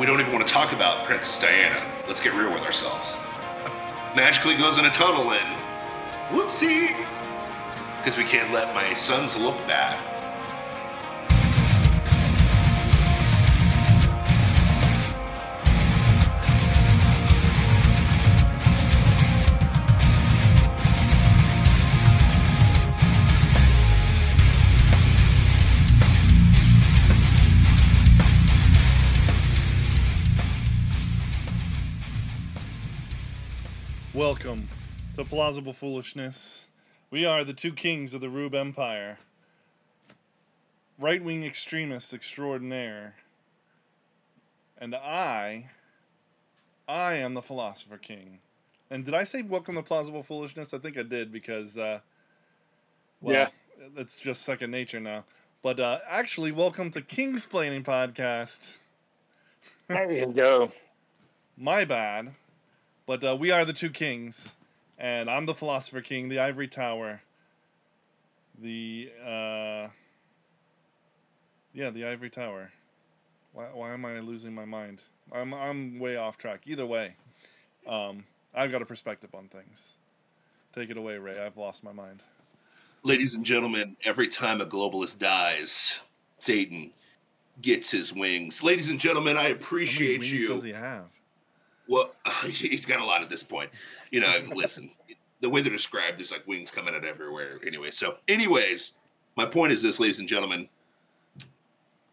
we don't even want to talk about Princess Diana. Let's get real with ourselves. Magically goes in a tunnel and whoopsie, because we can't let my sons look bad. Welcome to Plausible Foolishness. We are the two kings of the Rube Empire. Right wing extremists extraordinaire. And I, I am the Philosopher King. And did I say welcome to Plausible Foolishness? I think I did because, uh, well, Yeah. it's just second nature now. But uh, actually, welcome to King's Planning Podcast. There you go. My bad. But uh, we are the two kings, and I'm the philosopher king, the ivory tower. The uh, yeah, the ivory tower. Why, why am I losing my mind? I'm I'm way off track. Either way, um, I've got a perspective on things. Take it away, Ray. I've lost my mind. Ladies and gentlemen, every time a globalist dies, Satan gets his wings. Ladies and gentlemen, I How many appreciate wings you. does he have? Well, he's got a lot at this point. You know, listen, the way they're described, there's like wings coming out everywhere. Anyway, so, anyways, my point is this, ladies and gentlemen.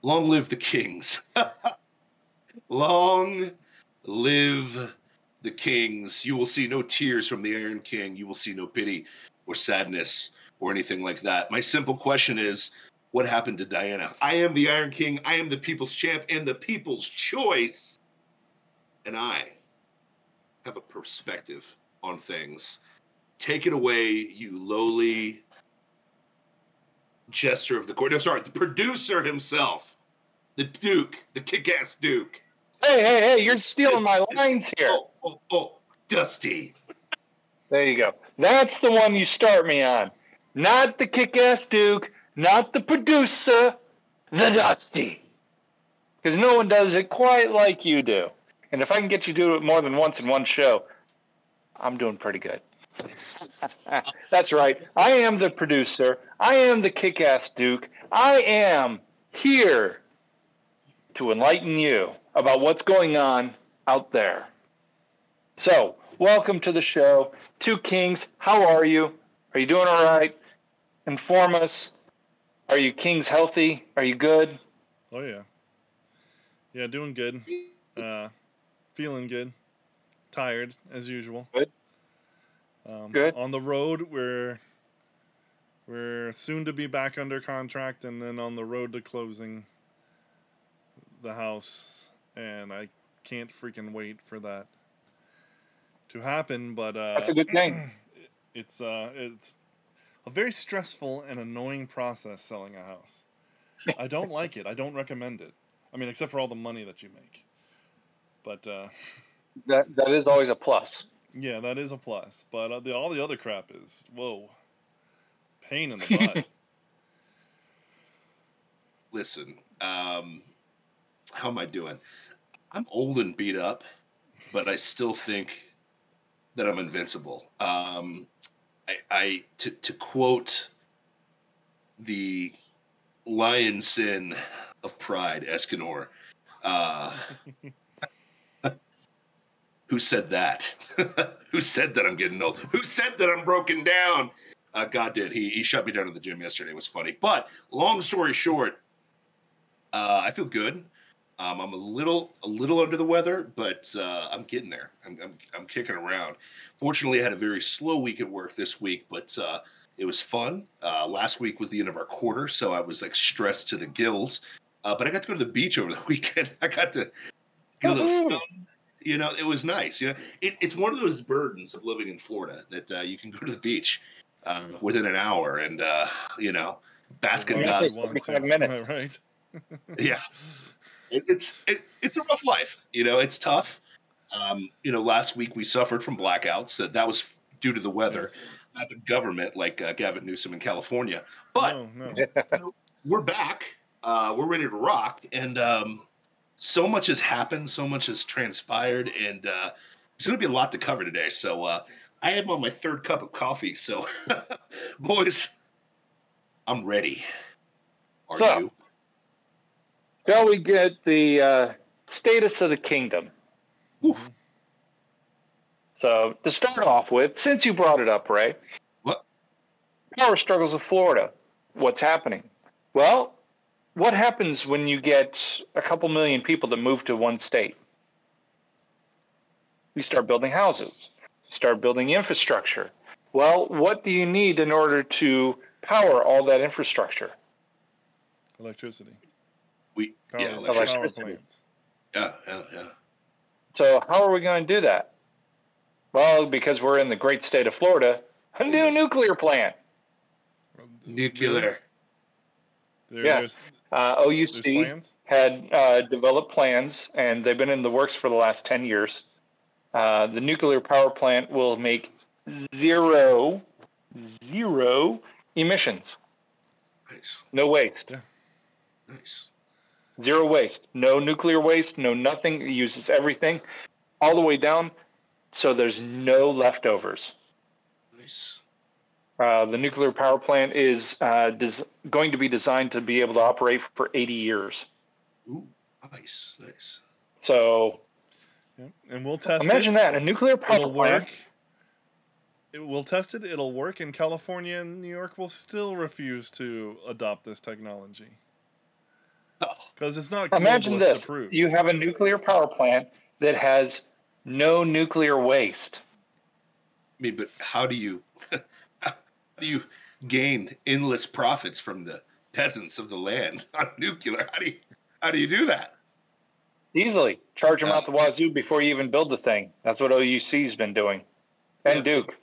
Long live the kings. Long live the kings. You will see no tears from the Iron King. You will see no pity or sadness or anything like that. My simple question is what happened to Diana? I am the Iron King. I am the people's champ and the people's choice. And I have a perspective on things. Take it away, you lowly jester of the court. No, sorry, the producer himself, the Duke, the kick-ass Duke. Hey, hey, hey, you're stealing my lines here. Oh, oh, oh, Dusty. There you go. That's the one you start me on. Not the kick ass Duke, not the producer, the Dusty. Because no one does it quite like you do. And if I can get you to do it more than once in one show, I'm doing pretty good. That's right. I am the producer. I am the kick ass Duke. I am here to enlighten you about what's going on out there. So, welcome to the show. Two Kings, how are you? Are you doing all right? Inform us. Are you Kings healthy? Are you good? Oh yeah, yeah, doing good. Uh, feeling good. Tired as usual. Good. Um, Good. On the road, we're we're soon to be back under contract, and then on the road to closing the house, and I can't freaking wait for that to happen. But uh, That's a good thing. it's uh, it's a very stressful and annoying process selling a house. I don't like it. I don't recommend it. I mean, except for all the money that you make. But uh, That that is always a plus. yeah, that is a plus. But uh, the, all the other crap is whoa, pain in the butt. Listen, um, how am I doing? I'm old and beat up, but I still think that I'm invincible. Um, I, I to, to quote the lion sin of pride, Escanor, uh, who said that? who said that I'm getting old? Who said that I'm broken down? Uh, God did. He, he shut me down at the gym yesterday. It was funny. But long story short, uh, I feel good. Um, I'm a little a little under the weather, but uh, I'm getting there. I'm, I'm I'm kicking around. Fortunately, I had a very slow week at work this week, but uh, it was fun. Uh, last week was the end of our quarter, so I was like stressed to the gills. Uh, but I got to go to the beach over the weekend. I got to get a little sun. You know, it was nice. You know, it, it's one of those burdens of living in Florida that uh, you can go to the beach uh, within an hour and uh, you know bask in Why Yeah, would God's you 45 minutes. right? yeah it, it's it, it's a rough life you know it's tough um, you know last week we suffered from blackouts uh, that was due to the weather not the government like uh, gavin newsom in california but no, no. we're back uh, we're ready to rock and um, so much has happened, so much has transpired, and uh, there's going to be a lot to cover today. So uh, I am on my third cup of coffee. So, boys, I'm ready. Are So- you? Shall we get the uh, status of the kingdom? Oof. So, to start off with, since you brought it up, Ray, What? power struggles of Florida. What's happening? Well, what happens when you get a couple million people that move to one state? You start building houses, start building infrastructure. Well, what do you need in order to power all that infrastructure? Electricity. We Power, yeah, electricity. Electricity. plants. yeah, yeah, yeah. So, how are we going to do that? Well, because we're in the great state of Florida, a new nuclear plant. Nuclear. There, Yeah. There's, Uh, there's OUC had uh, developed plans, and they've been in the works for the last 10 years. Uh, the nuclear power plant will make zero, zero emissions, Nice, no waste. nice. Zero waste. No nuclear waste, no nothing. It uses everything all the way down, so there's no leftovers. Nice. Uh, the nuclear power plant is uh, des- going to be designed to be able to operate for 80 years. Ooh, nice, nice. So Yep. And we'll test imagine it. that a nuclear power It'll plant. work. It, we'll test it. It'll work. And California and New York will still refuse to adopt this technology Oh, because it's not Imagine globalist this: approved. you have a nuclear power plant that has no nuclear waste. I mean, but how do you how do you gain endless profits from the peasants of the land on nuclear? How do you how do you do that? Easily charge them Yeah. out the wazoo before you even build the thing. That's what OUC's been doing, and Yeah. Duke.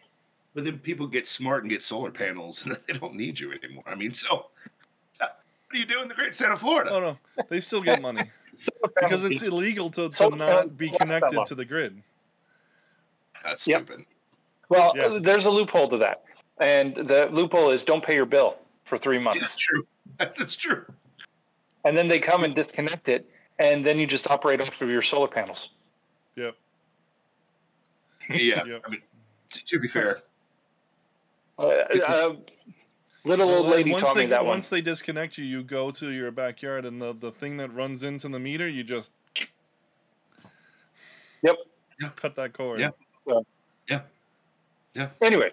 But then people get smart and get solar panels, and they don't need you anymore. I mean, so what do you do in the great state of Florida? oh no, they still get money because it's illegal to, to not be connected to the grid. That's Yep. stupid. well. Yeah. There's a loophole to that, and the loophole is don't pay your bill for three months. Yeah, true. That's true. and then they come and disconnect it, and then you just operate off of your solar panels. Yep. Yeah. Yep. I mean, t- to be fair, Uh, uh, little old lady once taught they, me that one. once they disconnect you, you go to your backyard and the, the thing that runs into the meter, you just Yep. Cut that cord. Yeah. Yeah. Yeah. Anyway,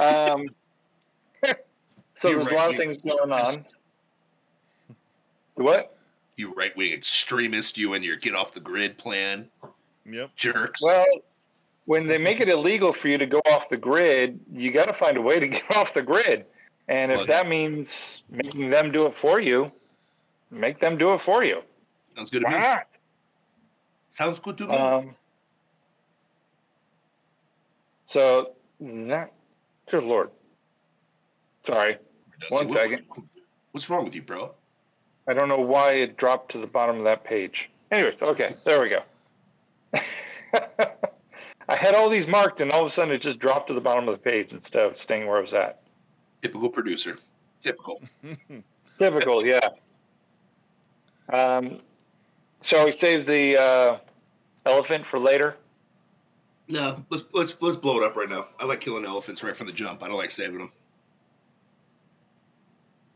um, so You're there's a lot of you- things going on. What? you right wing extremist, you and your get off the grid plan, Yep. jerks. Well, when they make it illegal for you to go off the grid, you got to find a way to get off the grid. And if Well, that means making them do it for you, make them do it for you. Sounds good to Why me. not? Sounds good to me. Um, so that, good lord. Sorry, Dusty, one what- second. What's wrong with you, bro? I don't know why it dropped to the bottom of that page. Anyways, okay, there we go. I had all these marked, and all of a sudden it just dropped to the bottom of the page instead of staying where I was at. Typical producer. Typical. Typical, yeah. Um, shall we save the uh, elephant for later? No, let's let's let's blow it up right now. I like killing elephants right from the jump. I don't like saving them.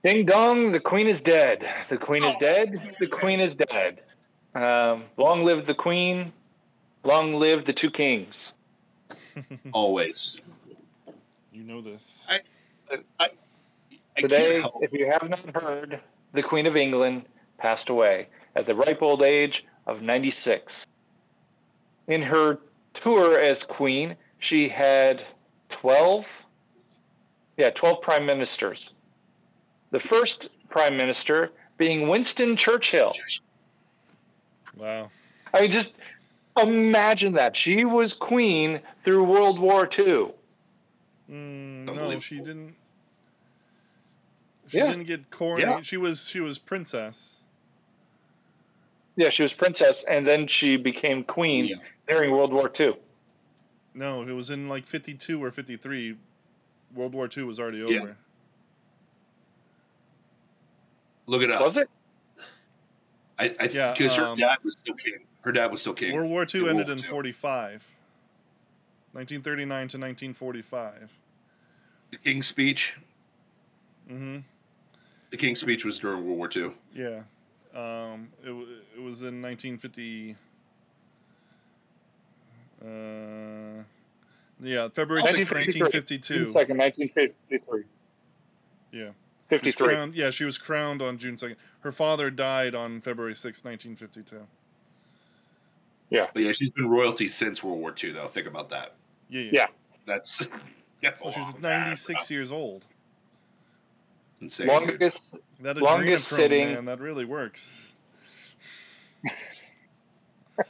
Ding dong, the queen is dead. The queen is dead. The queen is dead. Um, long live the queen. Long live the two kings. Always. You know this. I I Today, if you have not heard, the Queen of England passed away at the ripe old age of 96. In her tour as queen, she had 12, yeah, 12 prime ministers. The first prime minister being Winston Churchill. Wow. I mean, just imagine that. She was queen through World War II. Mm, no, Unbelievable. she didn't. She Yeah. didn't get coronated. Yeah. She was she was princess. Yeah, she was princess, and then she became queen Yeah. during World War II. No, it was in like fifty two or fifty three. World War Two was already Yeah. over. Look it up. Was it? I I, I Yeah, because her um, dad was still king. Her dad was still king. World War II in ended World in War II. 45. 1939 to 1945. The King's Speech. Mm-hmm. The King's Speech was during World War II. Yeah. Um, it, w- it was in 1950. Uh, yeah, February 6, 1952. June second, nineteen fifty-three. Yeah. She was Fifty-three. crowned, yeah, she was crowned on June 2nd. Her father died on February 6, 1952. Yeah. But yeah, she's been royalty since World War II, though. Think about that. Yeah, yeah. Yeah. That's that's a Well, she was 96 bro. years old. Insane. Longest That Longest sitting- man, that really works. I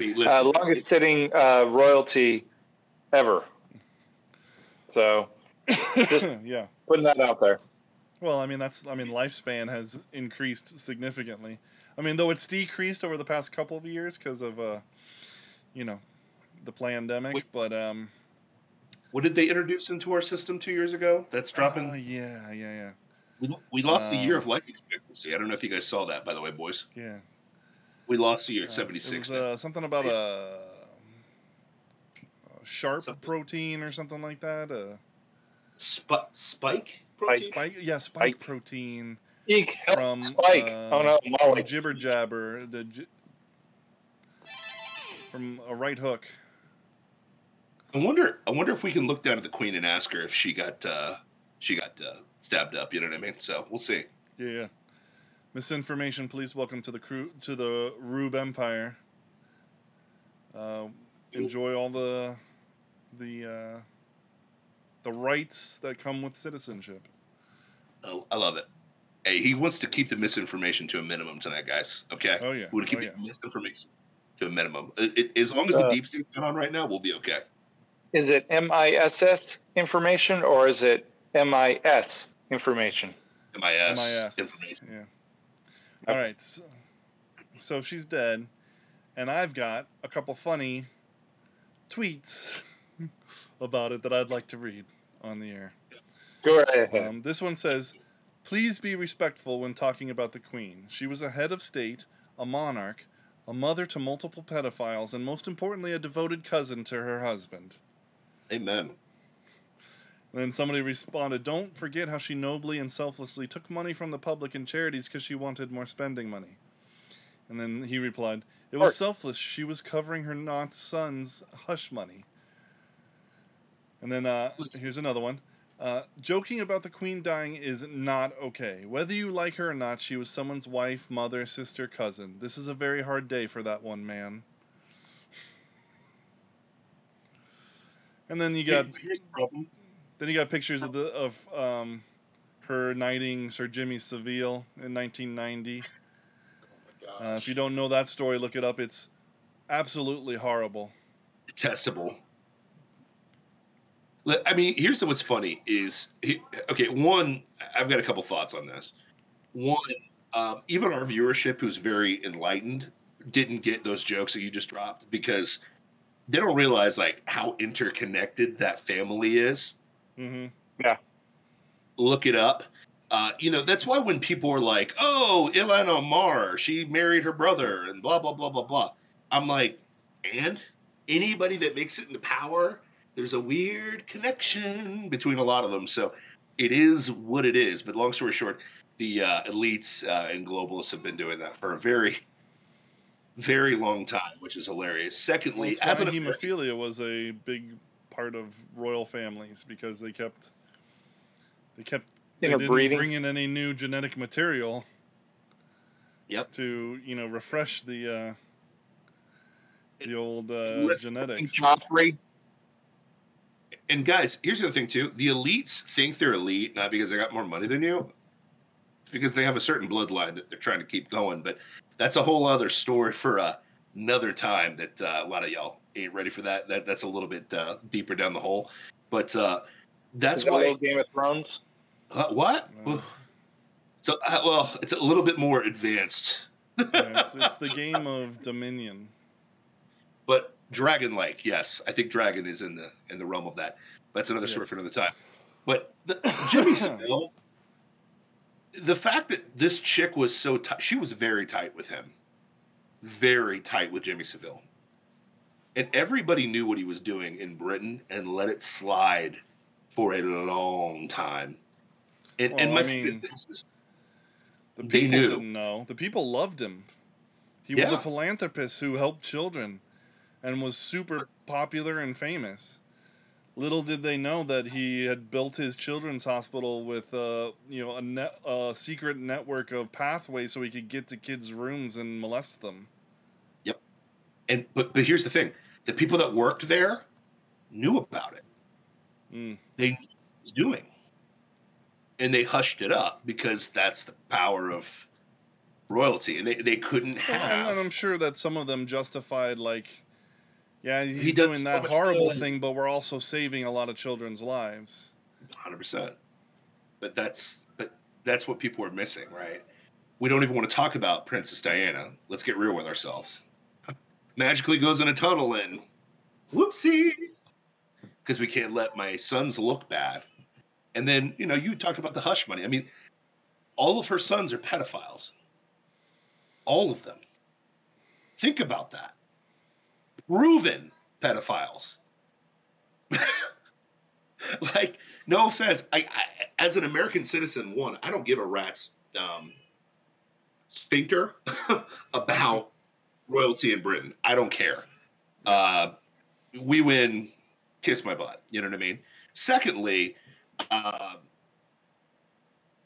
mean, uh, longest sitting uh, royalty ever. So Just- yeah. putting that out there. Well, I mean that's I mean lifespan has increased significantly. I mean though it's decreased over the past couple of years because of uh, you know, the pandemic. Wait. But um, what did they introduce into our system two years ago? That's dropping. uh, yeah, yeah, we, we lost a year um, of life expectancy. I don't know if you guys saw that, by the way, boys. yeah, yeah. We lost a year at Uh, seventy was uh, something about a, a sharp Something. protein or something like that. Uh, Sp- spike protein. spike, yeah, spike Spike. protein Eek, from Spike. uh, oh no, Molly. jibber jabber, the j- from a right hook. I wonder. I wonder if we can look down at the queen and ask her if she got uh, she got uh, stabbed up. You know what I mean? So we'll see. Yeah, yeah. Misinformation, please. Welcome to the crew to the Rube Empire. Uh, enjoy all the the uh, the rights that come with citizenship. I, I love it. Hey, he wants to keep the misinformation to a minimum tonight, guys. Okay. Oh yeah. We want to oh, keep yeah. the misinformation to a minimum. It, it- as long as the Uh, deep state's not on right now, we'll be okay. Is it MISS information or is it MIS information? MIS, MIS. information. Yeah. All right. So, so she's dead, and I've got a couple funny tweets about it that I'd like to read on the air. Go right ahead. Um, this one says, "Please be respectful when talking about the Queen. She was a head of state, a monarch, a mother to multiple pedophiles, and most importantly, a devoted cousin to her husband." Amen. And then somebody responded, Don't forget how she nobly and selflessly took money from the public and charities because she wanted more spending money. And then he replied, It was Or- selfless. She was covering her not son's hush money. And then uh, here's another one. Uh, joking about the queen dying is not okay. Whether you like her or not, she was someone's wife, mother, sister, cousin. This is a very hard day for that one man. And then you got Here's the problem. Then you got pictures of the of um, her knighting Sir Jimmy Savile in 1990. Uh, if you don't know that story, look it up. It's absolutely horrible. Detestable. I mean, here's what's funny is okay. One, I've got a couple thoughts on this. One, um, even our viewership, who's very enlightened, didn't get those jokes that you just dropped because they don't realize like how interconnected that family is. Hmm Yeah. look it up. Uh, you know, that's why when people are like, "Oh, Ilhan Omar, she married her brother," and blah blah blah blah blah, I'm like, and anybody that makes it into power, there's a weird connection between a lot of them. So it is what it is. But long story short, the uh, elites uh, and globalists have been doing that for a very, very long time, which is hilarious. Secondly, it's as why an American- hemophilia was a big part of royal families because they kept they kept they didn't Interbreeding. bring in any new genetic material Yep. to you know refresh the uh, the old uh, Listen, genetics. Joffrey. And guys, here's the other thing too: the elites think they're elite not because they got more money than you, because they have a certain bloodline that they're trying to keep going. But that's a whole other story for uh, another time. That uh, a lot of y'all ain't ready for that. That that's a little bit uh, deeper down the hole. But uh, that's that a why. little Game of Thrones. Uh, what? No. So uh, well, it's a little bit more advanced. Yeah, it's, it's the game of Dominion. But Dragon Lake, yes, I think Dragon is in the in the realm of that. That's another story for another time. But the, Jimmy Savile, the fact that this chick was so tight, she was very tight with him. very tight with Jimmy Savile. And everybody knew what he was doing in Britain and let it slide for a long time. And, and my I mean, business The They people knew. didn't know. The people loved him. He was a philanthropist who helped children and was super popular and famous. Little did they know that he had built his children's hospital with uh, you know a net, a secret network of pathways so he could get to kids' rooms and molest them. Yep. And but but here's the thing: the people that worked there knew about it. Mm. They knew what was doing, and they hushed it up because that's the power of royalty, and they, they couldn't have. and I'm sure that some of them justified like, yeah, he's He doing that horrible thing, but we're also saving a lot of children's lives. Hundred percent. But that's but that's what people are missing, right? We don't even want to talk about Princess Diana. Let's get real with ourselves. Magically goes in a tunnel and whoopsie, because we can't let my sons look bad. And then you know you talked about the hush money. I mean, all of her sons are pedophiles. All of them. Think about that. Proven pedophiles. like no offense I, I as an american citizen one i don't give a rat's um sphincter about royalty in britain. I don't care. Uh we win kiss my butt. You know what i mean? Secondly uh,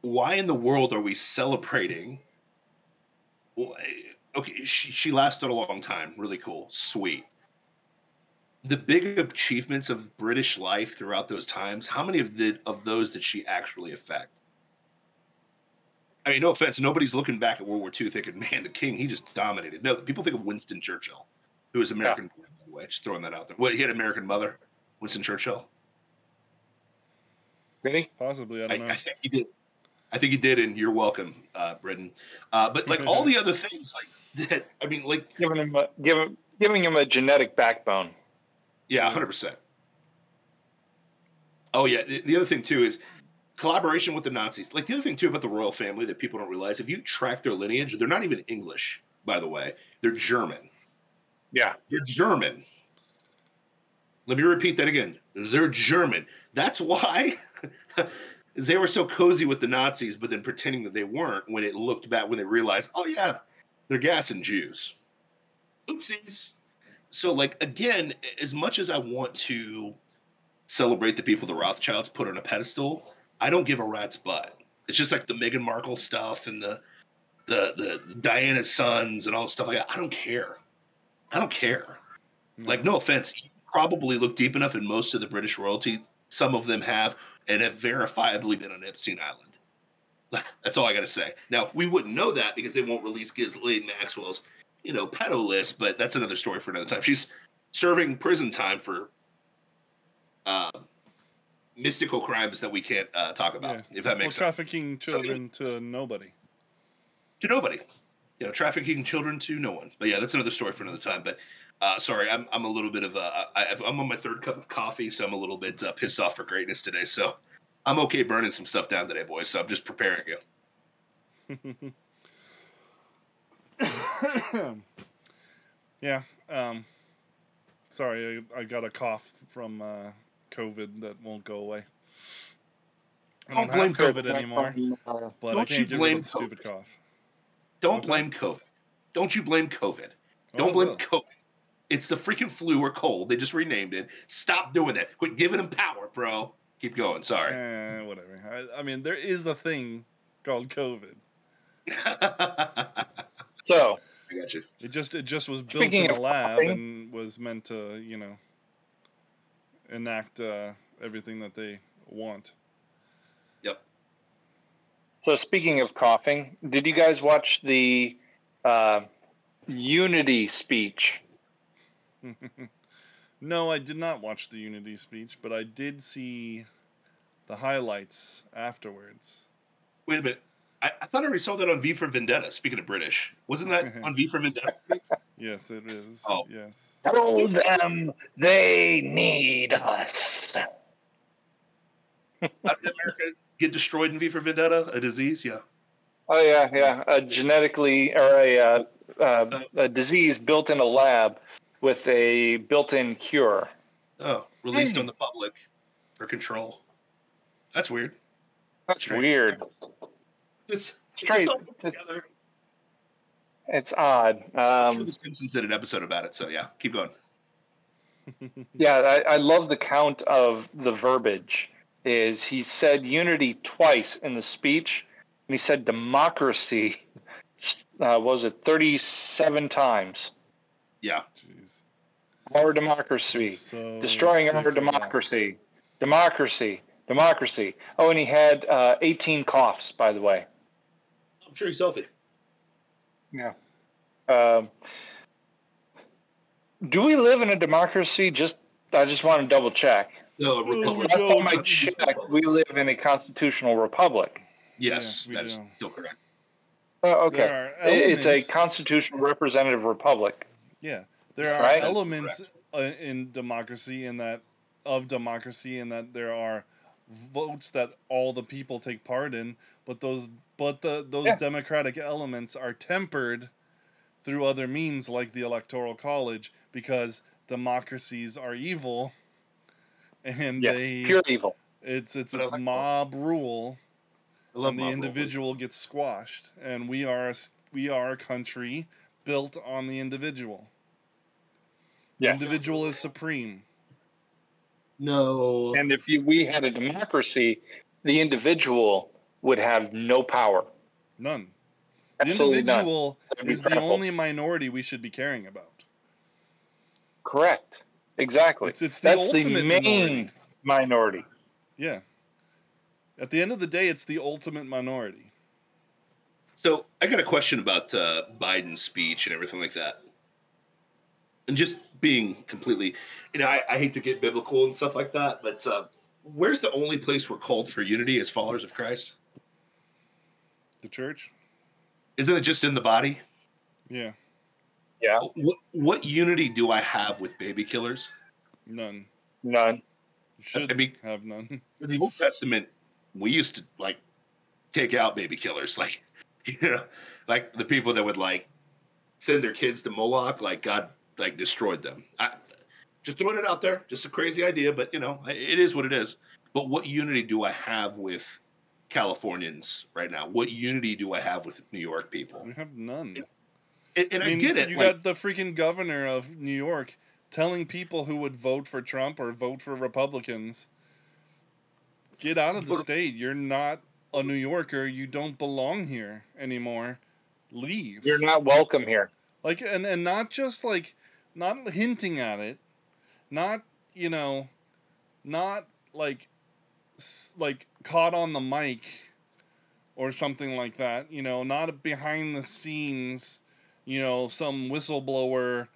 why in the world are we celebrating? Okay she, she lasted a long time. Really cool. Sweet. The big achievements of British life throughout those times, how many of the of those did she actually affect? I mean, no offense, nobody's looking back at World War II thinking, "Man, the king, he just dominated." No, people think of Winston Churchill, who was American, by the way. Just throwing that out there. Well, he had American mother, Winston Churchill. Really? Possibly, I I, don't know. I think he did. I think he did, and you're welcome, uh, Britain. Uh, but like all the other things, like that. I mean, like Giving him a, giving giving him a genetic backbone. Yeah, hundred percent. Oh yeah, the, the other thing too is collaboration with the Nazis. Like the other thing too about the royal family that people don't realize, if you track their lineage, they're not even English, by the way. They're German. Yeah. They're German. Let me repeat that again. They're German. That's why they were so cozy with the Nazis, but then pretending that they weren't when it looked back when they realized, oh yeah, they're gassing Jews. Oopsies. So like again, as much as I want to celebrate the people the Rothschilds put on a pedestal, I don't give a rat's butt. It's just like the Meghan Markle stuff and the the the Diana's sons and all this stuff like that. I don't care. I don't care. Like, no offense, you probably look deep enough in most of the British royalty. Some of them have and have verifiably been on Epstein Island. That's all I got to say. Now, we wouldn't know that because they won't release Ghislaine Maxwell's, you know, pedo list, but that's another story for another time. She's serving prison time for uh, mystical crimes that we can't uh, talk about, Yeah. if that Well, makes sense. trafficking children to nobody. to nobody. You know, trafficking children to no one. But yeah, that's another story for another time. But uh, sorry, I'm I'm a little bit of a I, I'm on my third cup of coffee, so I'm a little bit uh, pissed off for greatness today. So I'm okay burning some stuff down today, boys. So I'm just preparing you. yeah. Um, sorry, I, I got a cough from uh, COVID that won't go away. I don't, have COVID anymore, but Don't you can't get blame rid of the stupid cough. Don't What's blame COVID. Don't you blame COVID. Oh, Don't I blame will. COVID. It's the freaking flu or cold. They just renamed it. Stop doing that. Quit giving them power, bro. Keep going. Sorry. Eh, whatever. I, I mean, there is a thing called COVID. So I got you. It just it just was built Speaking in a lab coughing- and was meant to you know enact uh, everything that they want. Yep. So speaking of coughing, did you guys watch the uh, Unity speech? no, I did not watch the Unity speech, but I did see the highlights afterwards. Wait a minute. I, I thought I already saw that on V for Vendetta. Speaking of British, wasn't that on V for Vendetta? Yes, it is. Oh. Yes. Tell them they need us. How did America get destroyed in V for Vendetta? A disease? Yeah. Oh yeah, yeah. A genetically or a uh, uh, a disease built in a lab with a built-in cure. Oh, released Hmm. on the public for control. That's weird. That's Strange. weird. It's, it's Straight- all it's- together. It's odd. I'm sure Um, the Simpsons did an episode about it, so yeah, keep going. yeah, I, I love the count of the verbiage. Is he said unity twice in the speech, and he said democracy. Uh, was it thirty-seven times? Yeah, Jeez. Our democracy. So destroying sick our democracy, democracy, democracy. Oh, and he had uh, 18 coughs, by the way. I'm sure he's healthy. Yeah. Um, do we live in a democracy? Just I just want to double check. No, republic. Last no, time I checked, we live in a constitutional republic. Yes, Yes, we that's do. still correct. Oh, okay. It's a constitutional representative republic. Yeah, there are Right? elements uh, in democracy, in that of democracy, in that there are votes that all the people take part in, but those but the those Yeah. democratic elements are tempered through other means like the electoral college because democracies are evil and Yes, they pure evil. it's it's But it's mob rule and the mob rule. individual gets squashed and we are a, s- we are a country built on the individual Yes. individual is supreme No, And if you, we had a democracy, the individual would have no power. none the Absolutely none. individual That'd be is the only minority we should be caring about Correct. Exactly. it's it's the That's ultimate the main minority minority. yeah at the end of the day it's the ultimate minority So I got a question about uh, Biden's speech and everything like that, and just being completely, you know, I, I hate to get biblical and stuff like that, but uh, where's the only place we're called for unity as followers of Christ? The church Isn't it just in the body? yeah Yeah. Oh, what what unity do I have with baby killers? none None. you should I mean- have none In the Old Testament, we used to like take out baby killers, like you know, like the people that would like send their kids to Moloch, like God like destroyed them. I, just throwing it out there, just a crazy idea, but you know, it is what it is. But what unity do I have with Californians right now? What unity do I have with New York people? we have none And, and I, I mean, get it. you like, got the freaking governor of New York telling people who would vote for Trump or vote for Republicans, get out of the state. You're not a New Yorker. You don't belong here anymore. Leave. You're not welcome here. like, and and not just like, not hinting at it, not you know, not like, like caught on the mic, or something like that. You know, not behind the scenes you know, some whistleblower,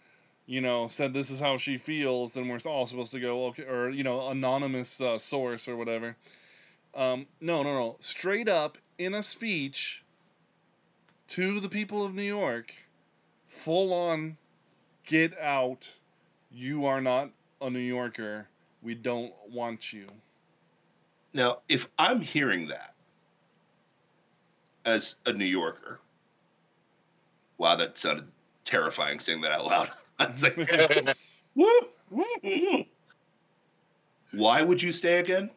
you know, said this is how she feels, and we're all supposed to go, okay, or, you know, anonymous uh, source or whatever. Um, no, no, no. Straight up in a speech to the people of New York, full on, get out. You are not a New Yorker. We don't want you. Now, if I'm hearing that as a New Yorker, wow, that sounded terrifying saying that out loud. I was like. Why would you stay again?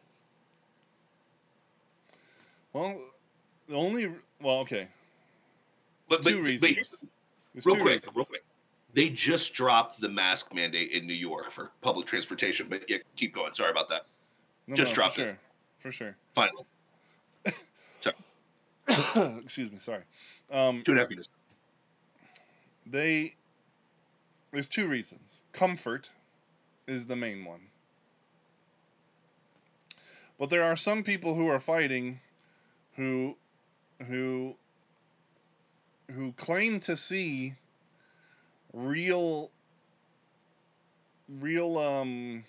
Well, the only, well, okay. But, two but- but reasons. here's- real two quick, reasons. real quick. They just dropped the mask mandate in New York for public transportation, but yeah, keep going. Sorry about that. No, Just no, dropped for it. For sure. Finally, Excuse me, sorry. Um, two and a half years. they there's two reasons. Comfort is the main one. But there are some people who are fighting who who who claim to see real real um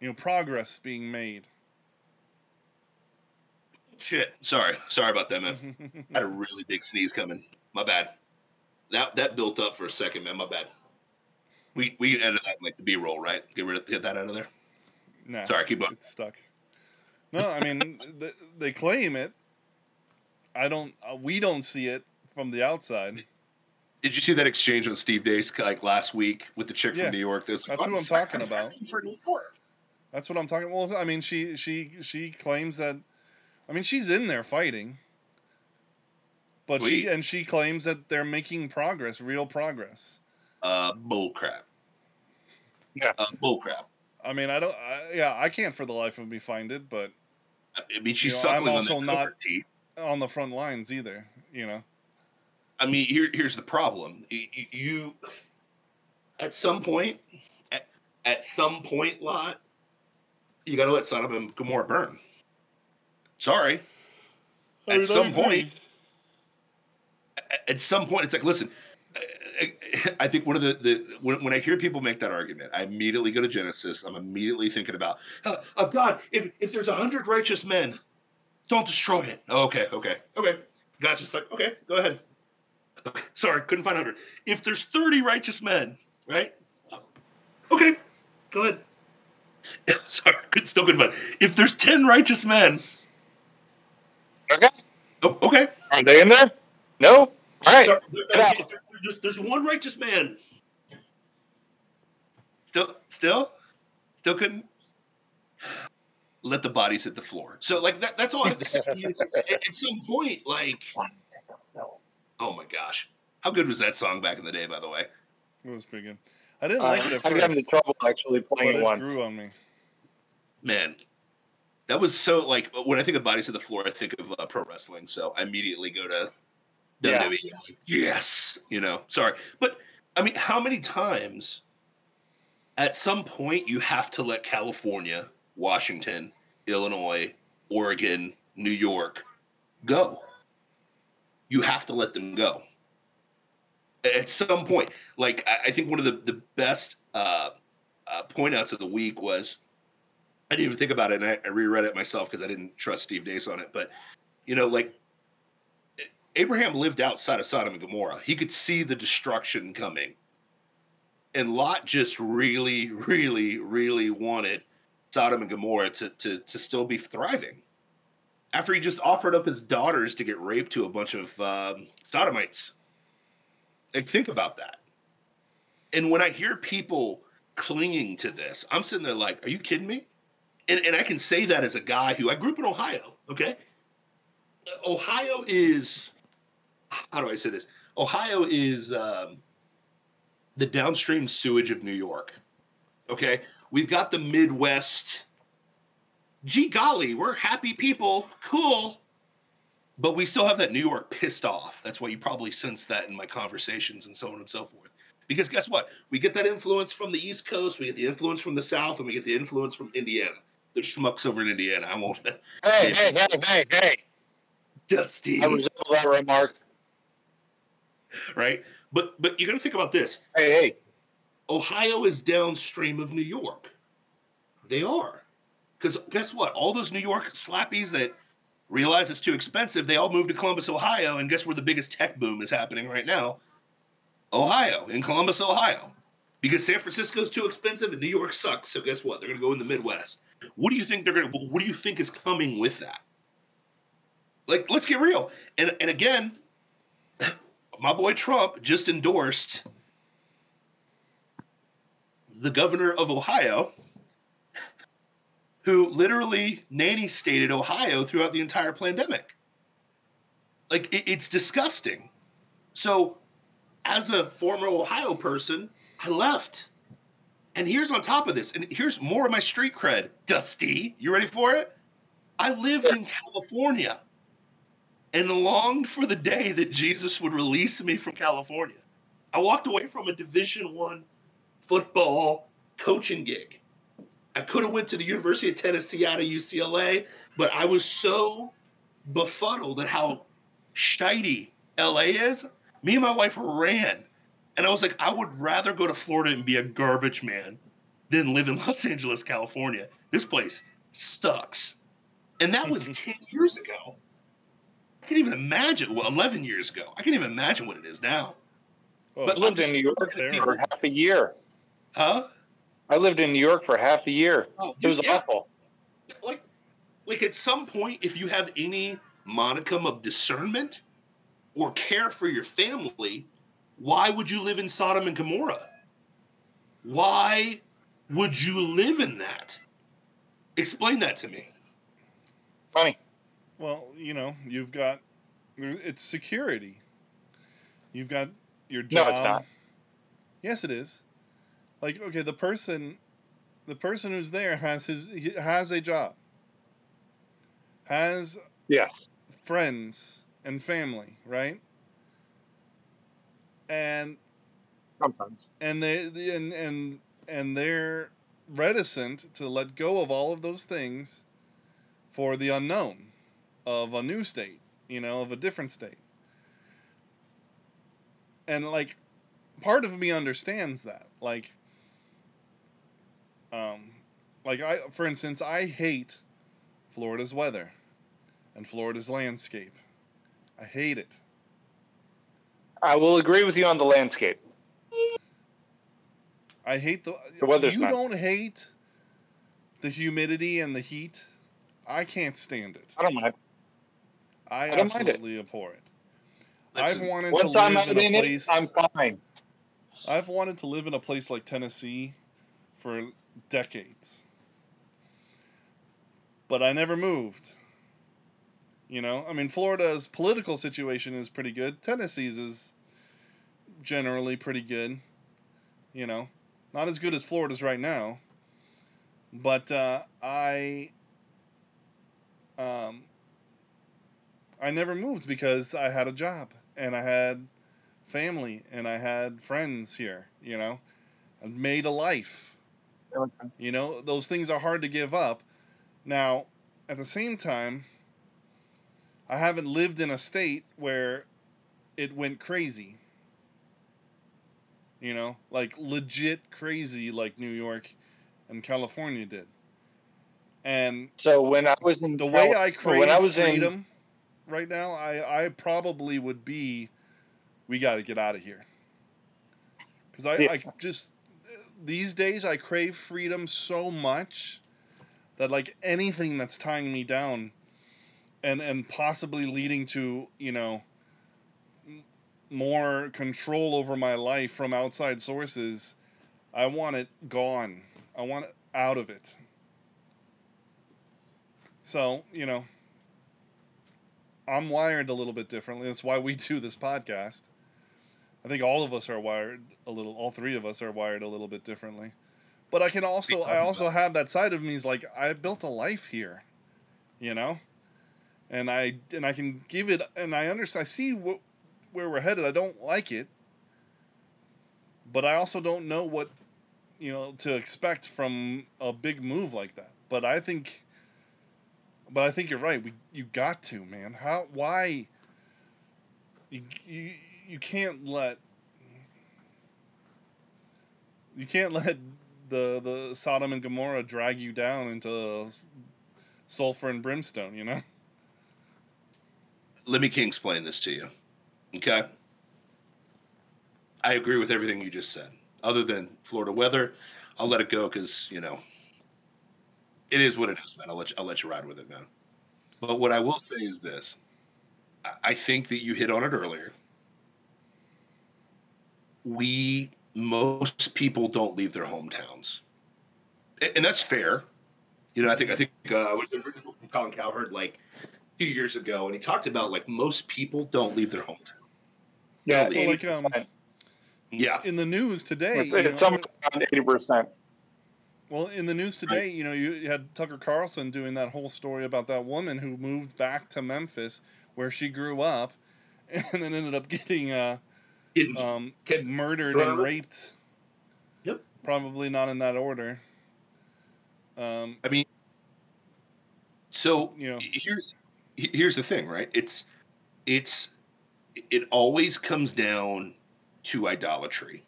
you know progress being made. Shit. Sorry. Sorry about that, man. I had a really big sneeze coming. My bad. That that built up for a second, man. My bad. We we edit that like the B roll, right? Get rid of get that out of there. Nah, Sorry, keep going. It's stuck. No, I mean th- they claim it. I don't. Uh, we don't see it from the outside. Did you see that exchange with Steve Deace like last week with the chick Yeah. from New York? That was like, That's who I'm talking about. For New York. That's what I'm talking. Well, I mean, she she she claims that. I mean, she's in there fighting. But she and she claims that they're making progress, real progress. Uh, bull crap. Yeah. Uh, bull crap. I mean, I don't. I, yeah, I can't for the life of me find it, but I mean, she's You know, I'm also on not- that on the front lines either. You know. I mean, here, here's the problem. Y- y- You, at some point, at, at some point, lot, you got to let Sodom and Gomorrah burn. Sorry. I At some agree. point, at- some point, it's like, listen. I- think one of the, the when, when I hear people make that argument, I immediately go to Genesis. I'm immediately thinking about, oh God, if if there's a hundred righteous men, don't destroy it. Oh, okay, okay, okay. God's just like, okay, go ahead. Okay, sorry, couldn't find 100. If there's 30 righteous men, right? Okay, go ahead. Yeah, sorry, could, still couldn't find. If there's 10 righteous men, Okay. oh, okay. Are they in there? No? All right. Sorry, Get out. there- there- there's, there's one righteous man. Still, still, still couldn't. Let the bodies hit the floor. So, like that, that's all I have to say. It's- at, at some point, like, oh my gosh, how good was that song back in the day? By the way, It was pretty good. I didn't Uh, like it at I got into trouble actually playing it it once. grew on me. man, that was so like when I think of bodies hit the floor, I think of uh, pro wrestling. So I immediately go to Yeah. WWE. Like, yes, you know, sorry, but I mean, how many times? At some point, you have to let California, Washington, Illinois, Oregon, New York go. You have to let them go. At some point, like I, I think one of the the best uh, uh, point outs of the week was I didn't even think about it, and I, I reread it myself because I didn't trust Steve Deace on it. But you know, like Abraham lived outside of Sodom and Gomorrah. He could see the destruction coming. And Lot just really, really, really wanted Sodom and Gomorrah to, to, to still be thriving. After he just offered up his daughters to get raped to a bunch of um, Sodomites. Like, think about that. And when I hear people clinging to this, I'm sitting there like, are you kidding me? And, and I can say that as a guy who I grew up in Ohio, okay? Ohio is how do I say this? Ohio is um, the downstream sewage of New York. Okay, we've got the Midwest. Gee golly, we're happy people, cool, but we still have that New York pissed off. That's why you probably sense that in my conversations and so on and so forth. Because guess what? We get that influence from the East Coast, we get the influence from the South, and we get the influence from Indiana. The schmucks over in Indiana. I won't. Hey, hey, hey, hey, hey. Dusty. I reserve that remark. right? But but you got to think about this. Hey, hey. Ohio is downstream of New York. They are. Because guess what? All those New York slappies that realize it's too expensive, they all moved to Columbus, Ohio. And guess where the biggest tech boom is happening right now? Ohio, in Columbus, Ohio. Because San Francisco's too expensive and New York sucks. So guess what? They're going to go in the Midwest. What do you think they're going to, what do you think is coming with that? Like, let's get real. And, and again, my boy Trump just endorsed the governor of Ohio, who literally nanny stated Ohio throughout the entire pandemic. Like, it, it's disgusting. So, as a former Ohio person, I left. And here's on top of this, and here's more of my street cred. Dusty, you ready for it? I lived in California and longed for the day that Jesus would release me from California. I walked away from a Division One football coaching gig. I could have went to the University of Tennessee out of UCLA, but I was so befuddled at how shitey LA is. Me and my wife ran, and I was like, I would rather go to Florida and be a garbage man than live in Los Angeles, California. This place sucks. And that was 10 years ago. I can't even imagine. Well, 11 years ago. I can't even imagine what it is now. Oh, But lived in New York for half a year. Huh? I lived in New York for half a year. Oh, It was yeah. awful. like like at some point if you have any modicum of discernment or care for your family, why would you live in Sodom and Gomorrah? Why would you live in that? Explain that to me. Money. Well, you know, you've got it's security. You've got your job. No, job. it's not. Yes, it is. Like, okay, the person, the person who's there has his he has a job, has Yes. friends and family, right? And Sometimes. and they the- and and and they're reticent to let go of all of those things for the unknown of a new state, you know, of a different state. And like part of me understands that. Like um like I for instance, I hate Florida's weather and Florida's landscape. I hate it. I will agree with you on the landscape. I hate the. The weather's you not- don't hate the humidity and the heat. I can't stand it. I don't mind. I, I don't mind it. absolutely abhor it. Listen, I've wanted Once to I'm live out in in a it, place. I'm fine. I've wanted to live in a place like Tennessee for decades, but I never moved. You know, I mean, Florida's political situation is pretty good. Tennessee's is generally pretty good. You know, not as good as Florida's right now, but uh, I, um, I never moved because I had a job and I had family and I had friends here. You know, I made a life. You know, those things are hard to give up. Now, at the same time, I haven't lived in a state where it went crazy. You know, like legit crazy like New York and California did. And So when I was in the way I Cal- crave when I was in freedom right now, I, I probably would be, we got to get out of here. Because I, Yeah. I just, these days, I crave freedom so much that, like, anything that's tying me down and, and possibly leading to, you know, more control over my life from outside sources, I want it gone. I want it out of it. So, you know, I'm wired a little bit differently. That's why we do this podcast. I think all of us are wired a little all three of us are wired a little bit differently. But I can also I also about? have that side of me is like I built a life here, you know? And I and I can give it and I understand I see wh- where we're headed. I don't like it. But I also don't know what you know to expect from a big move like that. But I think but I think you're right. We you got to, man. How why you you, you can't let you can't let the the Sodom and Gomorrah drag you down into sulfur and brimstone, you know? let me explain this to you. Okay. I agree with everything you just said. Other than Florida weather, I'll let it go because you know it is what it is, man. I'll let you, I'll let you ride with it, man. But what I will say is this: I think that you hit on it earlier. We most people don't leave their hometowns, A- and that's fair. You know, I think I think uh, I was reading from Colin Cowherd like a few years ago, and he talked about like most people don't leave their hometown. yeah, Well, Well, like um Yeah, in the news today, it's, you it's know, somewhere around eighty percent. Well, in the news today, you know, you you had Tucker Carlson doing that whole story about that woman who moved back to Memphis, where she grew up, and then ended up getting uh, Getting- um, Get murdered thrown and raped. Yep. Probably not in that order. Um, I mean, so You know. here's here's the thing, right? It's it's it always comes down to idolatry.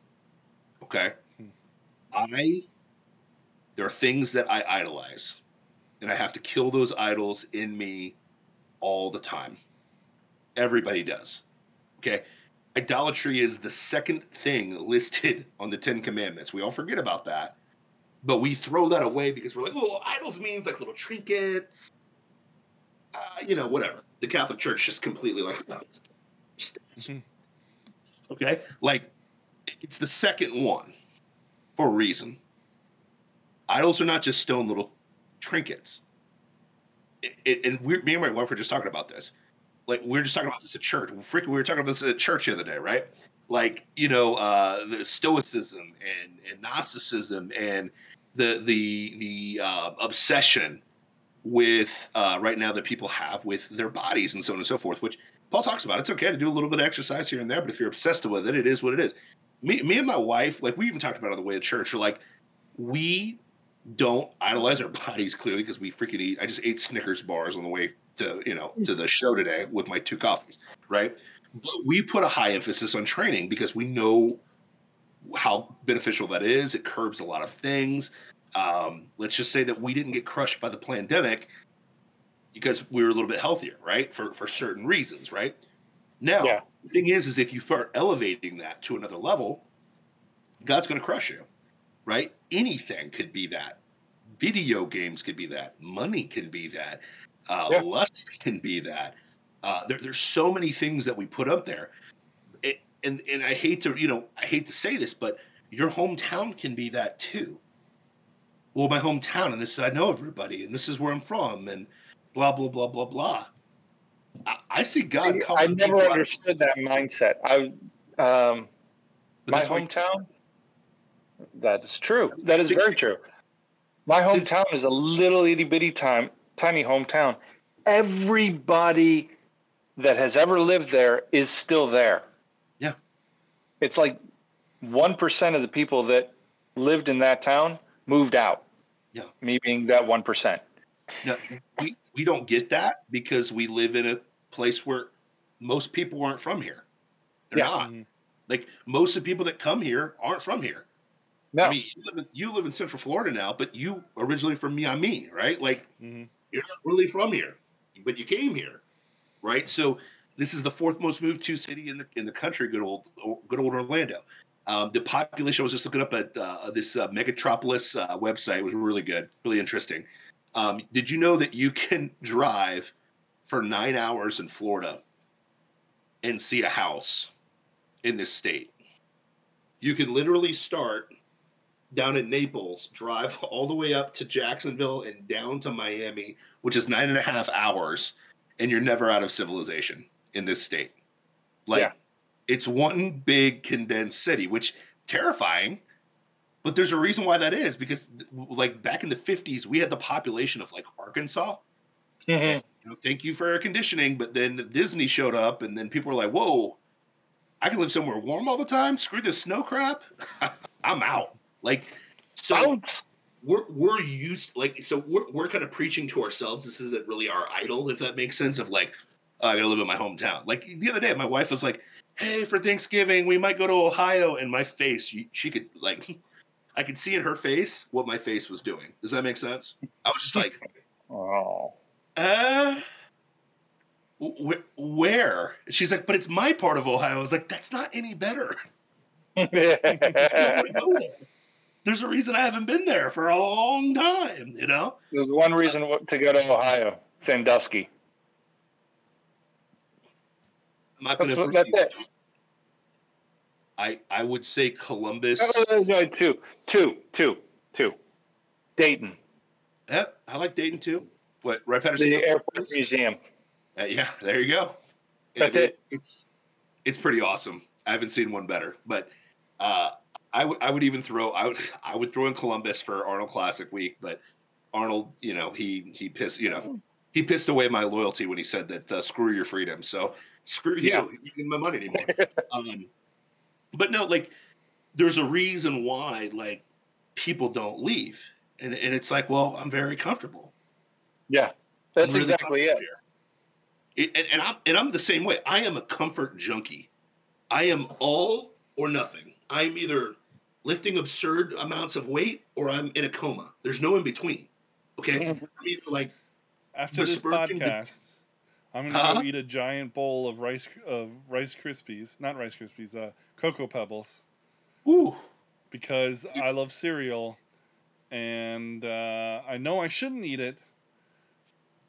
Okay, Hmm. I there are things that I idolize, and I have to kill those idols in me all the time. Everybody does. Okay. Idolatry is the second thing listed on the Ten Commandments. We all forget about that but we throw that away because we're like, oh, idols means like little trinkets, uh, you know, whatever. The Catholic Church just completely like, no, it's stats. Okay, like it's the second one for a reason. Idols are not just stone little trinkets. It, it, and we, me and my wife were just talking about this. Like we were just talking about this at church. Freaking, we were talking about this at church the other day, right? Like you know, uh, the Stoicism and, and Gnosticism and the the the uh, obsession with uh, right now that people have with their bodies and so on and so forth, which Paul talks about. It's okay to do a little bit of exercise here and there, but if you're obsessed with it, it is what it is. Me, me and my wife, like we even talked about on the way to church, are like, we don't idolize our bodies clearly because we freaking eat. I just ate Snickers bars on the way to you know to the show today with my two coffees, right? But we put a high emphasis on training because we know how beneficial that is. It curbs a lot of things. Um, let's just say that we didn't get crushed by the pandemic because we were a little bit healthier, right? For for certain reasons, right? Now, Yeah. the thing is, is if you start elevating that to another level, God's going to crush you, right? Anything could be that. Video games could be that. Money can be that. Uh, Yeah. Lust can be that. Uh, there, there's so many things that we put up there, it, and and I hate to you know I hate to say this, but your hometown can be that too. Well, my hometown, and this I know everybody, and this is where I'm from, and blah blah blah blah blah. I, I see God. I calling never understood that mindset. I, um, my hometown. That is true. That is very true. My hometown is a little itty bitty time, tiny hometown. Everybody that has ever lived there is still there. Yeah. It's like one percent of the people that lived in that town moved out. Yeah. Me being that one percent. No, we we don't get that because we live in a place where most people aren't from here. They're Yeah. not. Mhm. Like most of the people that come here aren't from here. No. I mean, you live, in, you live in Central Florida now, but you originally from Miami, right? Like Mhm. you're not really from here, but you came here, right? So this is the fourth most moved to city in the in the country. Good old good old Orlando. Um, the population I was just looking up at uh, this uh, Megatropolis uh, website It was really good, really interesting. Um, did you know that you can drive for nine hours in Florida and see a house in this state? You can literally start down in Naples, drive all the way up to Jacksonville and down to Miami, which is nine and a half hours, and you're never out of civilization in this state. Like Yeah. it's one big condensed city, which terrifying. But there's a reason why that is because, like back in the '50s, we had the population of like Arkansas. Mhm. You know, thank you for air conditioning, but then Disney showed up, and then people were like, "Whoa, I can live somewhere warm all the time. Screw this snow crap. I'm out." Like, so we're we're used like so we're we're kind of preaching to ourselves. This isn't really our idol, if that makes sense. Of like, oh, I gotta live in my hometown. Like the other day, my wife was like, "Hey, for Thanksgiving, we might go to Ohio," and my face, she, she could like, I could see in her face what my face was doing. Does that make sense? I was just like, Oh. uh. Where? She's like, but it's my part of Ohio. I was like, that's not any better. There's a reason I haven't been there for a long time, you know? There's one reason to go to Ohio, Sandusky. I'm not gonna That's, that's it. I I would say Columbus. No, no, no, two, two, two, two. Dayton, Yeah, I like Dayton too. What Wright Patterson? the Air Force Museum. Uh, yeah, there you go. That's It's, it's it's pretty awesome. I haven't seen one better, but uh, I would I would even throw I would I would throw in Columbus for Arnold Classic Week, but Arnold, you know, he he pissed you know he pissed away my loyalty when he said that uh, screw your freedom. So screw you, Yeah. you don't get my money anymore. um, but no, like there's a reason why like people don't leave, and and it's like, well, I'm very comfortable. Yeah, that's really exactly it. here. It- and, and I'm and I'm the same way. I am a comfort junkie. I am all or nothing. I'm either lifting absurd amounts of weight or I'm in a coma. There's no in between. Okay, I'm either like After this Besmirching the- podcast, I'm gonna Huh? go eat a giant bowl of rice of Rice Krispies, not Rice Krispies, uh, Cocoa Pebbles, ooh, because I love cereal, and uh, I know I shouldn't eat it,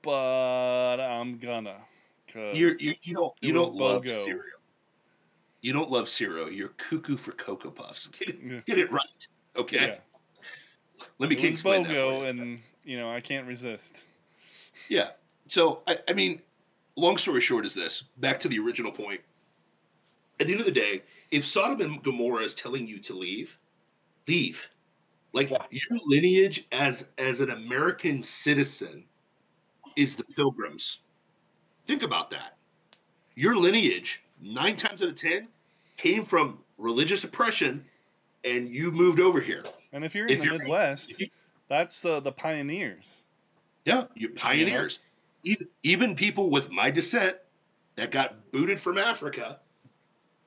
but I'm gonna. Cause you're, you you don't you don't love BOGO. cereal. You don't love Ciro. You're cuckoo for Cocoa Puffs. Get it, get it right. Okay. Yeah. Let me It was explain that for BOGO, and you know I can't resist. Yeah. So I, I mean, long story short is this. Back to the original point. At the end of the day, if Sodom and Gomorrah is telling you to leave, leave. Like Yeah. your lineage as as an American citizen is the pilgrims. Think about that. Your lineage, nine times out of ten, came from religious oppression, and you moved over here. And if you're in If the you're- Midwest, you- that's the the pioneers. Yeah, you pioneers. Even, even people with my descent that got booted from Africa,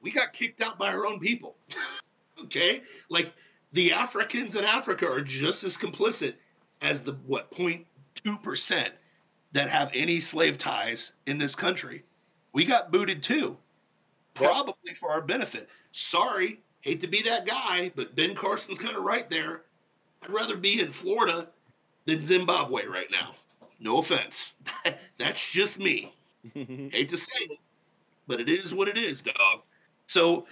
we got kicked out by our own people. okay? Like the Africans in Africa are just as complicit as the what 0.2% that have any slave ties in this country. We got booted too. Yep. Probably for our benefit. Sorry, hate to be that guy, but Ben Carson's kind of right there. I'd rather be in Florida than Zimbabwe right now. No offense. That's just me. Hate to say it, but it is what it is, dog. So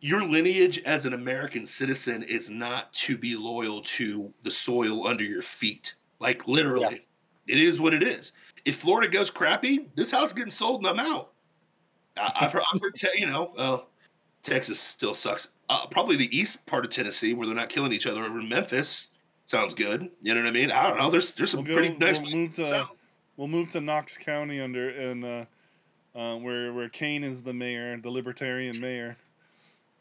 your lineage as an American citizen is not to be loyal to the soil under your feet. Like literally. It is what it is. If Florida goes crappy, this house is getting sold and I'm out. I- I've heard, I've heard te- you know, uh, Texas still sucks. Uh, probably the east part of Tennessee where they're not killing each other over Memphis sounds good. You know what I mean? I don't know. There's there's some We'll go- pretty nice. we'll move to- South. We'll move to Knox County under and uh, uh, where where Kane is the mayor, the libertarian mayor.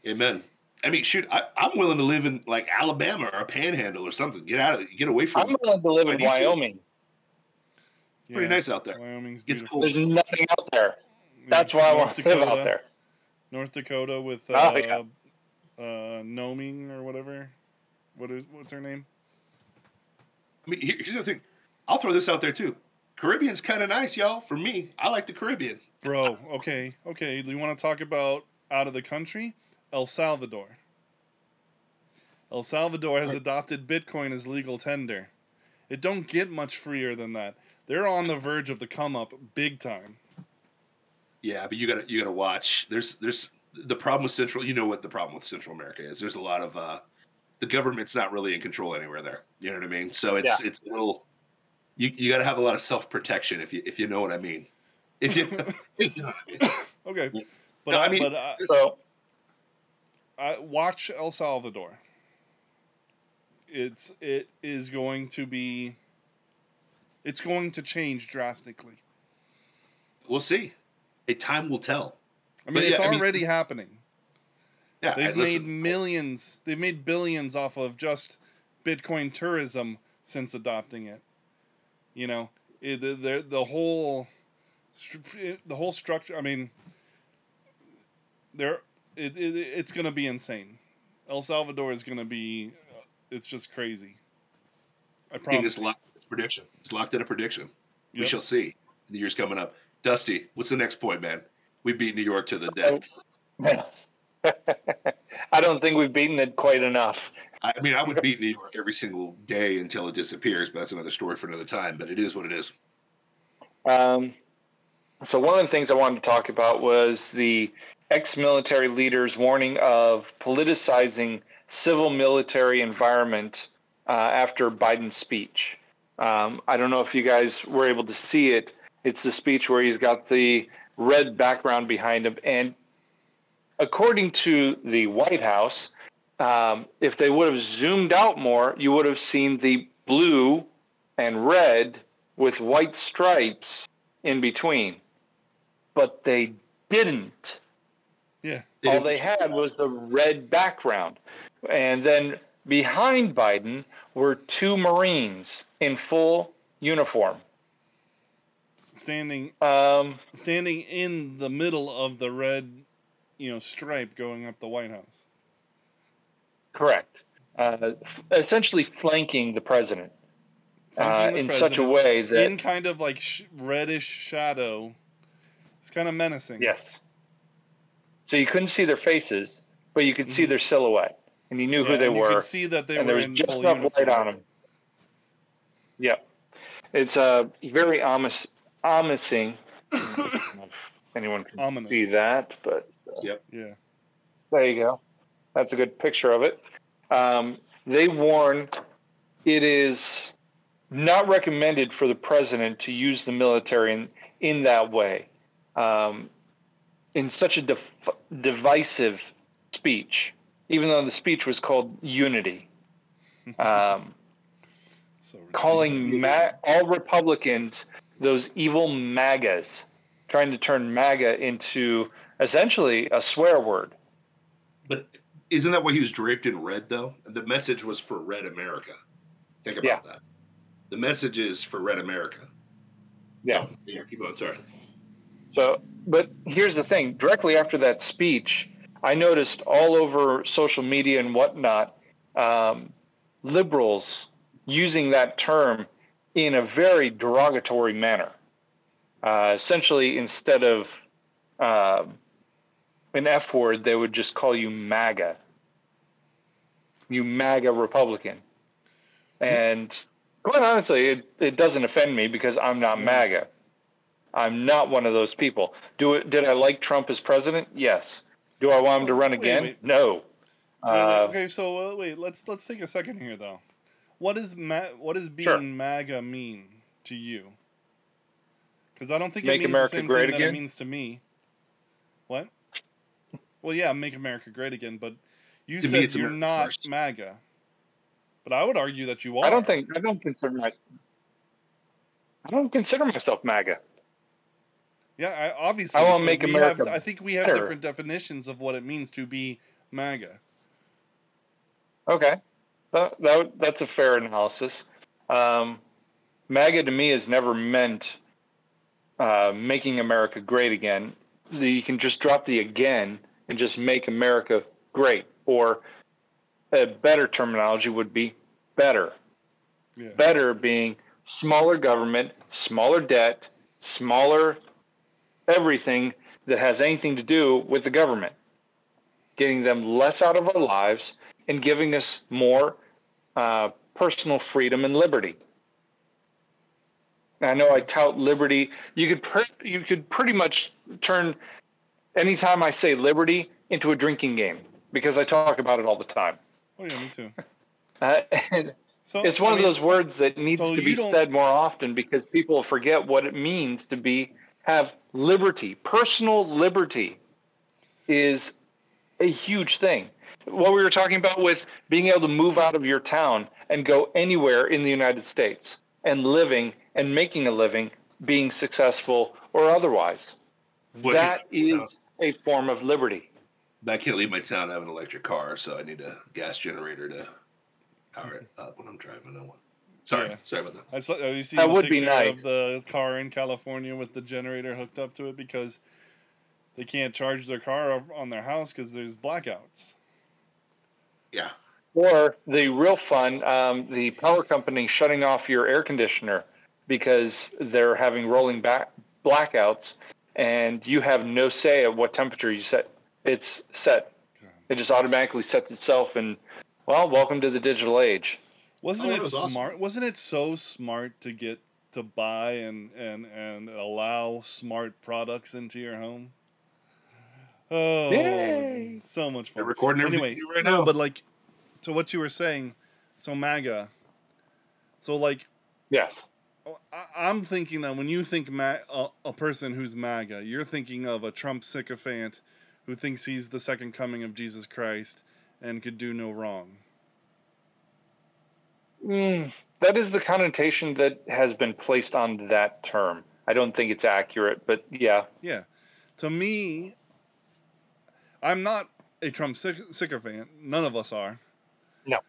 Amen. I mean, shoot, I, I'm willing to live in like Alabama or a Panhandle or something. Get out of. Get away from. I'm willing to live in need to. Wyoming. Pretty nice out there. Wyoming's Gets beautiful. cool. There's nothing out there. Yeah, That's why I want to live Dakota- out there. North Dakota with Oh, uh, yeah. uh, Noming or whatever. What is what's her name? I mean, here's the thing. I'll throw this out there too. Caribbean's kind of nice, y'all. For me, I like the Caribbean. Bro, okay, okay. Do you want to talk about out of the country? El Salvador. El Salvador has adopted Bitcoin as legal tender. It don't get much freer than that. They're on the verge of the come up big time. Yeah, but you gotta you gotta watch. There's there's the problem with Central. You know what the problem with Central America is? There's a lot of uh, the government's not really in control anywhere there. You know what I mean? So it's it's a little. You, you got to have a lot of self protection if you if you know what I mean. If you, if you know what I mean. Okay, Yeah. but No, I, I mean- but I, So I watch El Salvador. It's it is going to be. It's going to change drastically. We'll see. A time will tell. I mean, But it's yeah, I mean- already happening. Yeah, They've made listen, millions. They've made billions off of just Bitcoin tourism since adopting it. You know, it, the, the the whole the whole structure. I mean, there it, it it's going to be insane. El Salvador is going to be. uh, It's just crazy. I I think promise. it's locked. It's prediction. It's locked in a prediction. We shall see in the years coming up. Dusty, what's the next point, man? We beat New York to the death. I don't think we've beaten it quite enough. I mean, I would beat New York every single day until it disappears, but that's another story for another time. But it is what it is. Um, so one of the things I wanted to talk about was the ex-military leaders warning of politicizing civil-military environment uh, after Biden's speech. Um, I don't know if you guys were able to see it. It's the speech where he's got the red background behind him, and according to the White House, um, if they would have zoomed out more, you would have seen the blue and red with white stripes in between. But they didn't. yeah. They All didn't- they had was the red background. And then behind Biden were two Marines in full uniform. Standing Um, standing in the middle of the red, you know, stripe going up the White House. correct. Uh, essentially flanking the president uh, Flanking the in such a way that. in kind of like sh- reddish shadow. It's kind of menacing. Yes. So you couldn't see their faces, but you could see Mhm. their silhouette, and you knew Yeah, who they were. You could see that they and were there was just enough uniform. light on them. Yep, it's a very ominous, ominous. I don't anyone can Ominous. see that, but Yeah. There you go. That's a good picture of it. Um, they warn it is not recommended for the president to use the military in, in that way, um, in such a def- divisive speech, even though the speech was called Unity. Um, So calling ma- all Republicans those evil MAGAs, trying to turn MAGA into essentially a swear word. But isn't that why he was draped in red, though? The message was for Red America. Think about that. The message is for Red America. Yeah. So, yeah, keep on. Sorry. So, but here's the thing directly after that speech, I noticed all over social media and whatnot, um, liberals using that term in a very derogatory manner. Uh, essentially, instead of um an F word, they would just call you MAGA. You MAGA Republican. And quite honestly, it, it doesn't offend me because I'm not MAGA. I'm not one of those people. Do it? Did I like Trump as president? Yes. Do I want him to run again? wait. No. Wait, wait, Uh, okay, so uh, wait, let's let's take a second here though. What does ma- what does being Sure. MAGA mean to you? Because I don't think Make it means America the same great thing that it means to me. What? Well, yeah, make America great again, but you To said you're America not first. MAGA. But I would argue that you are. I don't think I don't consider myself. I don't consider myself MAGA. Yeah, I, obviously. I wanna so make America Have, I think we have better. different definitions of what it means to be MAGA. Okay, that, that that's a fair analysis. Um, MAGA to me has never meant uh, making America great again. The, you can just drop the again and just make America great, or a better terminology would be better. Yeah. Better being smaller government, smaller debt, smaller everything that has anything to do with the government, getting them less out of our lives and giving us more uh, personal freedom and liberty. I know I tout liberty. You could pr- you could pretty much turn anytime I say liberty into a drinking game because I talk about it all the time. Oh yeah, me too. Uh, So it's one I of those words that needs so to be said more often because people forget what it means to be have liberty. Personal liberty is a huge thing. What we were talking about with being able to move out of your town and go anywhere in the United States and living and making a living, being successful or otherwise. What- that is a form of liberty. I can't leave my town. I have an electric car, so I need a gas generator to power it up when I'm driving. No one. Sorry, Yeah. sorry about that. I saw. Have you seen That the would be picture nice. of the car in California with the generator hooked up to it because they can't charge their car on their house because there's blackouts. Yeah, Or the real fun, um, the power company shutting off your air conditioner because they're having rolling back blackouts, and you have no say at what temperature you set. It's set. It just automatically sets itself, and well, welcome to the digital age. Wasn't Oh, it that was awesome. smart? Wasn't it so smart to get to buy and and and allow smart products into your home? Oh, Yay. so much they're fun. recording everything Anyway, right no, now. but like, to what you were saying, so MAGA. So like, Yes. I- I'm thinking that when you think ma- a, a person who's MAGA, you're thinking of a Trump sycophant who thinks he's the second coming of Jesus Christ and could do no wrong. Mm, that is the connotation that has been placed on that term. I don't think it's accurate, but yeah. Yeah. To me, I'm not a Trump syc- sycophant. None of us are. No.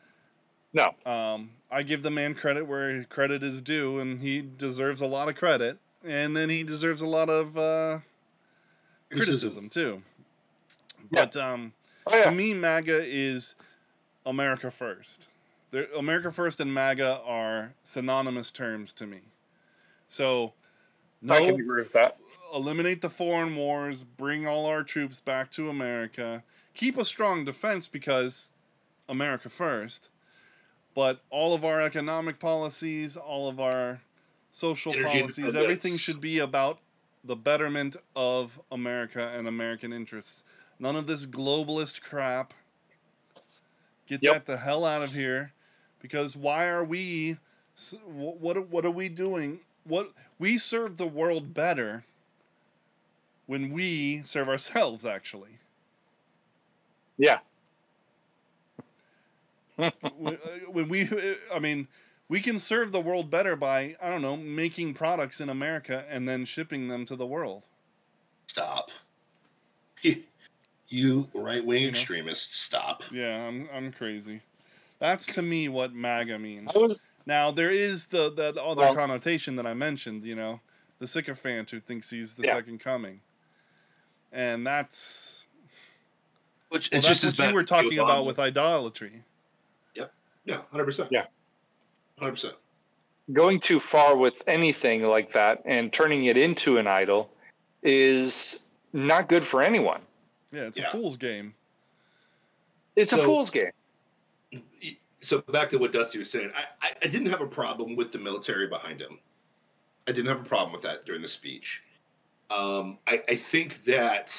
No. Um, I give the man credit where credit is due, and he deserves a lot of credit. And then he deserves a lot of uh, criticism, too. Yeah. But um, Oh, to me, MAGA is America first. There, America first and MAGA are synonymous terms to me. So, I can no, agree with that. Eliminate the foreign wars, bring all our troops back to America, keep a strong defense because America first. But all of our economic policies, all of our social Energy policies, everything should be about the betterment of America and American interests. None of this globalist crap. Get Yep. that the hell out of here, because why are we? What what are we doing? What we serve the world better when we serve ourselves. Actually, Yeah. when uh, we, I mean, we can serve the world better by I don't know making products in America and then shipping them to the world. Stop. You right wing You know? extremists, stop. Yeah, I'm I'm crazy. That's to me what MAGA means. Was Now there is the that other Well- connotation that I mentioned, you know, the sycophant who thinks he's the Yeah. second coming, and that's Which well, it's that's just what bad you were talking about with idolatry. Yep. Yeah, hundred percent. Yeah. hundred percent. going too far with anything like that and turning it into an idol is not good for anyone. Yeah, it's Yeah. a fool's game. It's a fool's game. So back to what Dusty was saying, I, I, I didn't have a problem with the military behind him. I didn't have a problem with that during the speech. Um, I, I think that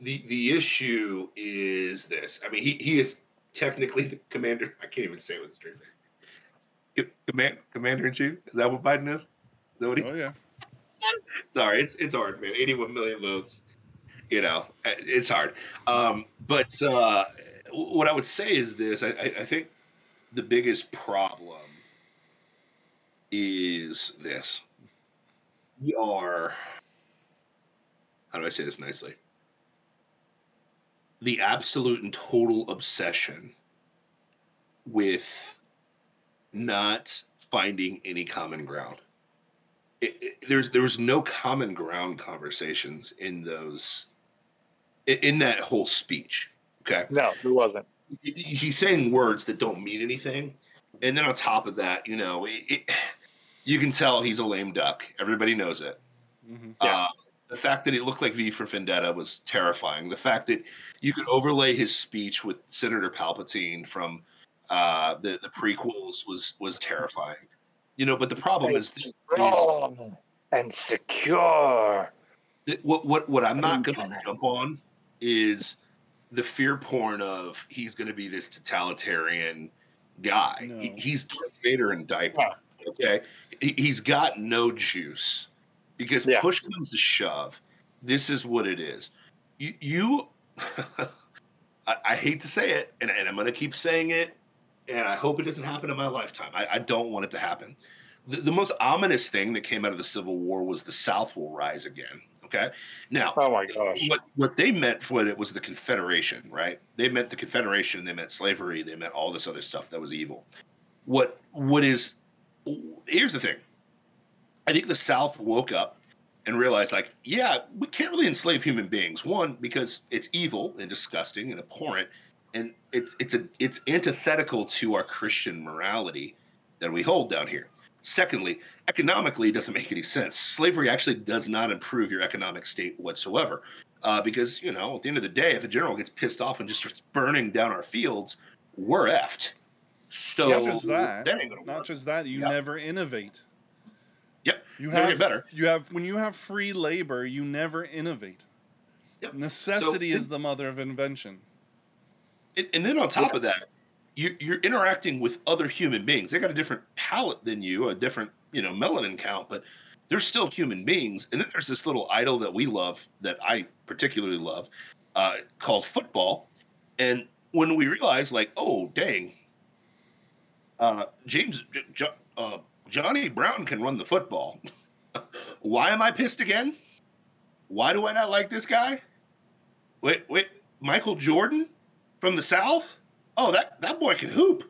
the the issue is this. I mean, he, he is technically the commander. I can't even say it with a straight. Command, commander in chief. Is that what Biden is? Is that what he? Oh yeah. Sorry, it's it's hard, man. 81 million votes. You know, it's hard. Um, but uh, what I would say is this: I, I, I think the biggest problem is this: we are. How do I say this nicely? The absolute and total obsession with not finding any common ground it, it, there's there was no common ground conversations in those in, in that whole speech. Okay, No, it wasn't. He's saying words that don't mean anything, and then on top of that, you know, it, you can tell he's a lame duck. Everybody knows it. hmm Yeah. Uh, the fact that he looked like V for Vendetta was terrifying. The fact that you could overlay his speech with Senator Palpatine from uh, the the prequels was was terrifying. You know, but the problem is, is Strong and secure. Th- what what what I'm not going to jump on is the fear porn of he's going to be this totalitarian guy. He, he's Darth Vader in diaper. Okay, he, he's got no juice because Yeah. push comes to shove. This is what it is. You, you I, I hate to say it, and, and I'm going to keep saying it, and I hope it doesn't happen in my lifetime. I, I don't want it to happen. The, the most ominous thing that came out of the Civil War was the South will rise again. Okay, now Oh my gosh. what what they meant for it was the Confederation, right? They meant the Confederation. They meant slavery. They meant all this other stuff that was evil. What what is? Here's the thing. I think the South woke up and realized, like, yeah, we can't really enslave human beings. One, because it's evil and disgusting and abhorrent, and it's it's a it's antithetical to our Christian morality that we hold down here. Secondly, economically, it doesn't make any sense. Slavery actually does not improve your economic state whatsoever, uh, because you know, at the end of the day, if a general gets pissed off and just starts burning down our fields, we're effed. So Not just that. ain't gonna Not work. just that. You Yeah. never innovate. Yep. You Never have better. You have when you have free labor, you never innovate. Yep. Necessity So- is the mother of invention. And, and then on top of that, you, you're interacting with other human beings. They got a different palate than you, a different you know melanin count, but they're still human beings. And then there's this little idol that we love, that I particularly love, uh, called football. And when we realize, like, oh dang, uh, James, uh, Johnny Brown can run the football. Why am I pissed again? Why do I not like this guy? Wait, wait, Michael Jordan from the South? Oh, that that boy can hoop.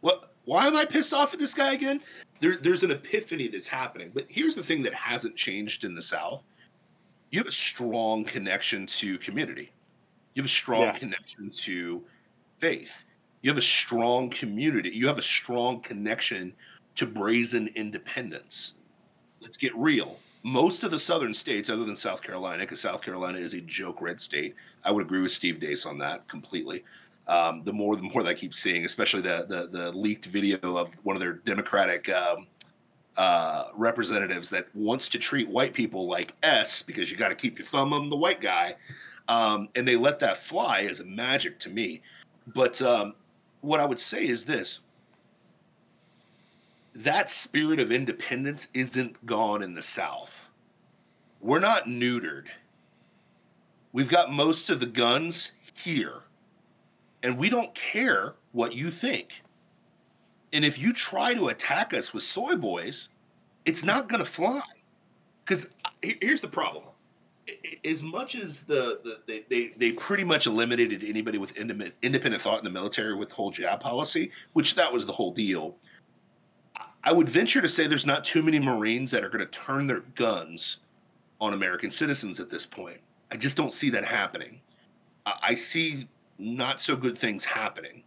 What? Why am I pissed off at this guy again? There, there's an epiphany that's happening. But here's the thing that hasn't changed in the South. You have a strong connection to community. You have a strong Yeah. connection to faith. You have a strong community. You have a strong connection to brazen independence. Let's get real. Most of the southern states, other than South Carolina, because South Carolina is a joke red state, I would agree with Steve Deace on that completely. Um, the more, the more that I keep seeing, especially the the, the leaked video of one of their Democratic um, uh, representatives that wants to treat white people like S because you got to keep your thumb on the white guy. Um, and they let that fly a magic to me. But um, what I would say is this that spirit of independence isn't gone in the South. We're not neutered. We've got most of the guns here, and we don't care what you think. And if you try to attack us with soy boys, it's not going to fly. Because uh, here's the problem as much as the, the they, they, they pretty much eliminated anybody with independent, independent thought in the military with the whole jab policy, which that was the whole deal. I would venture to say there's not too many Marines that are going to turn their guns on American citizens at this point. I just don't see that happening. I see not so good things happening.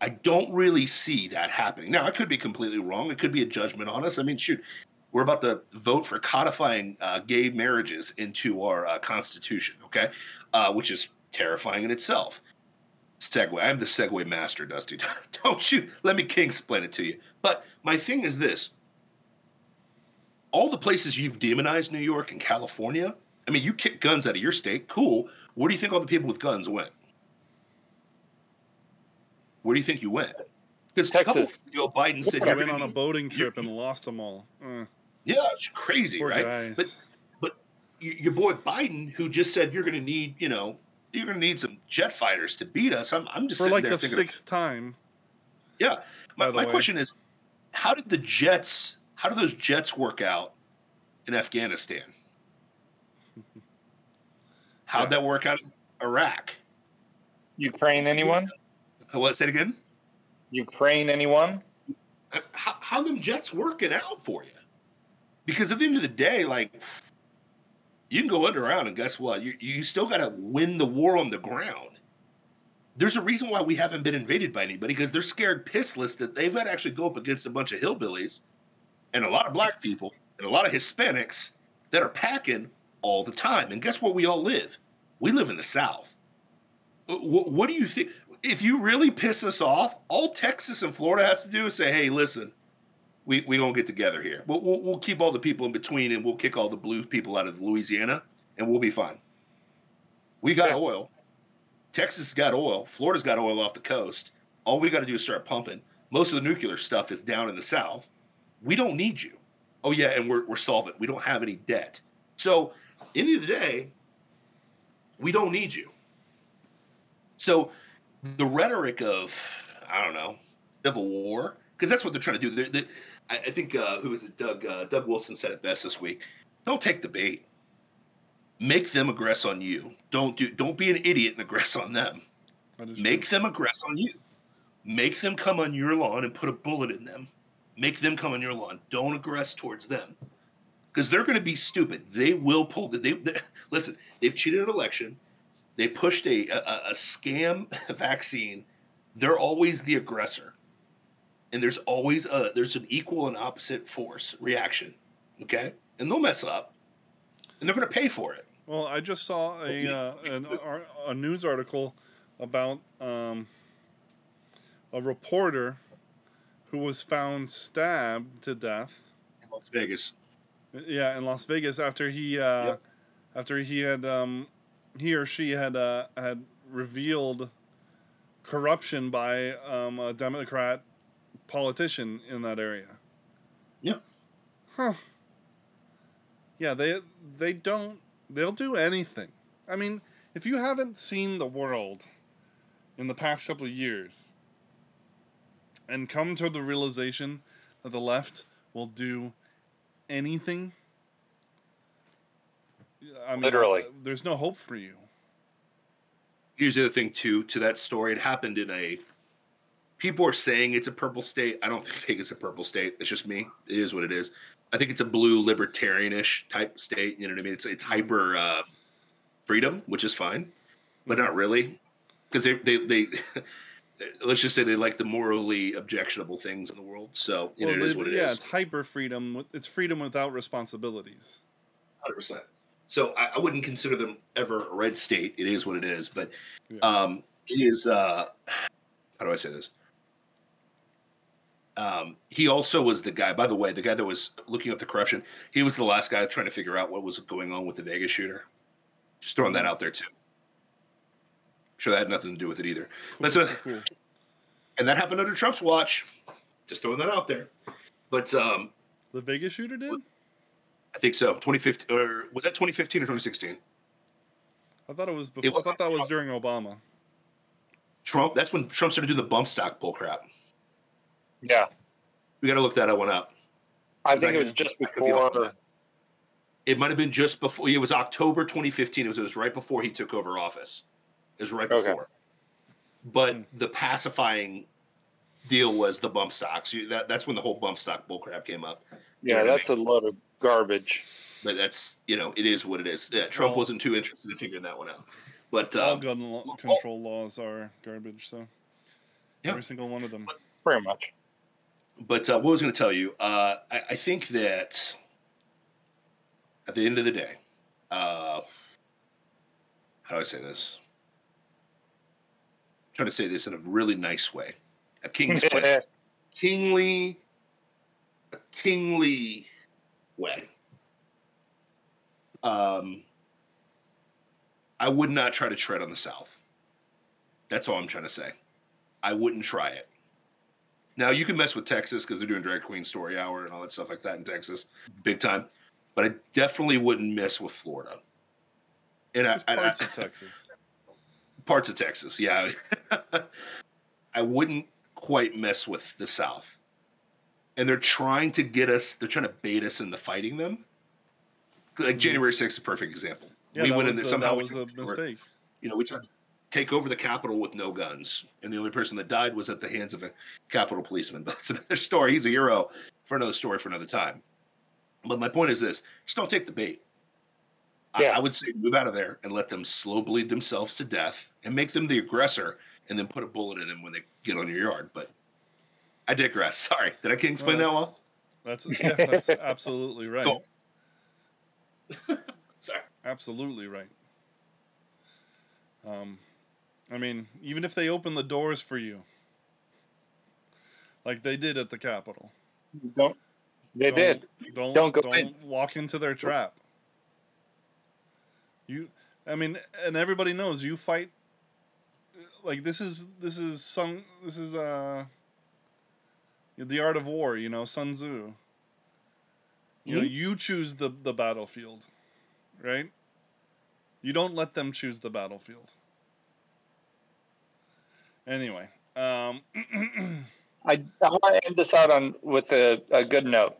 I don't really see that happening. Now, I could be completely wrong. It could be a judgment on us. I mean, shoot, we're about to vote for codifying uh, gay marriages into our uh, constitution, okay? Uh, which is terrifying in itself. Segway. I'm the Segway master, Dusty. Don't you let me king explain it to you. But my thing is this all the places you've demonized New York and California, I mean, you kick guns out of your state, cool. Where do you think all the people with guns went? Where do you think you went? Because Texas. Joe Biden said you went on a boating trip and lost them all. Uh, yeah, it's crazy, poor right? guys. But but your boy Biden, who just said you're going to need, you know, you're going to need some jet fighters to beat us. I'm, I'm just for like there the thinking, sixth time. Yeah, my, my way. question is, how did the jets? How did those jets work out in Afghanistan? How'd Yeah. that work out in Iraq? Ukraine, anyone? What? Say it again. Ukraine, anyone? Uh, How, how them jets working out for you? Because at the end of the day, like you can go underground and guess what? You you still got to win the war on the ground. There's a reason why we haven't been invaded by anybody because they're scared pissless that they've got to actually go up against a bunch of hillbillies and a lot of black people and a lot of Hispanics that are packing all the time. And guess where we all live? We live in the South. Uh, what, what do you think? If you really piss us off, all Texas and Florida has to do is say, "Hey, listen, we we gonna get together here. We'll, we'll we'll keep all the people in between, and we'll kick all the blue people out of Louisiana, and we'll be fine. We got Yeah. oil. Texas got oil. Florida's got oil off the coast. All we got to do is start pumping. Most of the nuclear stuff is down in the south. We don't need you. Oh yeah, and we're we're solvent. We don't have any debt. So, end of the day, we don't need you. So, the rhetoric of I don't know civil war because that's what they're trying to do. They're, they I, I think uh, who was it? Doug uh, Doug Wilson said it best this week. Don't take the bait. Make them aggress on you. Don't do. Don't be an idiot and aggress on them. Make true. them aggress on you. Make them come on your lawn and put a bullet in them. Make them come on your lawn. Don't aggress towards them because they're going to be stupid. They will pull the. They, they listen. They've cheated an election. They pushed a, a a scam vaccine. They're always the aggressor, and there's always a there's an equal and opposite force reaction. Okay, and they'll mess up, and they're going to pay for it. Well, I just saw a uh, an, a news article about um, a reporter who was found stabbed to death. In Las Vegas. Yeah, in Las Vegas after he uh, after he had um, he or she had uh, had revealed corruption by um, a Democrat politician in that area. Yeah. Huh. Yeah, they they don't they'll do anything. I mean, if you haven't seen the world in the past couple of years and come to the realization that the left will do anything, I mean, Literally. there's no hope for you. here's the other thing too to that story it happened in a people are saying it's a purple state i don't think it's a purple state it's just me it is what it is i think it's a blue libertarianish type state you know what i mean it's it's hyper uh, freedom which is fine but not really because they, they they let's just say they like the morally objectionable things in the world so you know, it Well, is what it yeah, is. it's hyper freedom. It's freedom without responsibilities. hundred percent. So I, I wouldn't consider them ever a red state. It is what it is, but Yeah. um, it is. Uh, how do I say this? Um, he also was the guy. By the way, the guy that was looking up the corruption. He was the last guy trying to figure out what was going on with the Vegas shooter. Just throwing that out there too. sure that had nothing to do with it either. Cool, That's a- cool, cool. And that happened under Trump's watch. Just throwing that out there. But um, The Vegas shooter did. I think so. 2015 or was that 2015 or 2016? I thought it was before. I was- thought that was during Obama. Trump. That's when Trump started doing the bump stock bull crap. Yeah, We got to look that one up. I think that it was just that could be off before. It might have been just before. It was October 2015. It was, it was right before he took over office. It was right Okay. before. But Hmm. the pacifying deal was the bump stocks. You, that, that's when the whole bump stock bullcrap came up. Yeah, know what I that's a lot of garbage. But that's you know it is what it is. Yeah, Trump Well- wasn't too interested in figuring that one out. But All um, gun lo- well, control laws are garbage. So Yeah. every single one of them. Pretty much. But uh, what I was going to tell you, uh, I, I think that at the end of the day, uh, how do I say this? I'm trying to say this in a really nice way, a king's kingly, a kingly way. Um, I would not try to tread on the South. That's all I'm trying to say. I wouldn't try it. Now you can mess with Texas because they're doing drag queen story hour and all that stuff like that in Texas, big time. But I definitely wouldn't mess with Florida. And I, I- parts I- of Texas. parts of Texas, yeah. I wouldn't quite mess with the South. And they're trying to get us, they're trying to bait us into fighting them. Like Mhm. January 6th is a perfect example. Yeah, we went was, in there the, somehow. that was a mistake. You know, we tried to take over the Capitol with no guns. And the only person that died was at the hands of a Capitol policeman. But that's another story. He's a hero for another story for another time. But my point is this just don't take the bait. I- Yeah. I, would say move out of there and let them slow bleed themselves to death and make them the aggressor and then put a bullet in them when they get on your yard. But I digress. Sorry. Did I can explain that well? That's yeah, that's absolutely right. Cool. Sorry. Absolutely right. Um, I mean, even if they open the doors for you, like they did at the Capitol, Don't. They don't, did. Don't Don't go don't in. walk into their trap. You, I mean, and everybody knows you fight. Like this is this is some this is uh. The art of war, you know, Sun Tzu. You know, Mhm. you choose the the battlefield, right? You don't let them choose the battlefield. Anyway, um, I, I want to end this out on with a, a good note.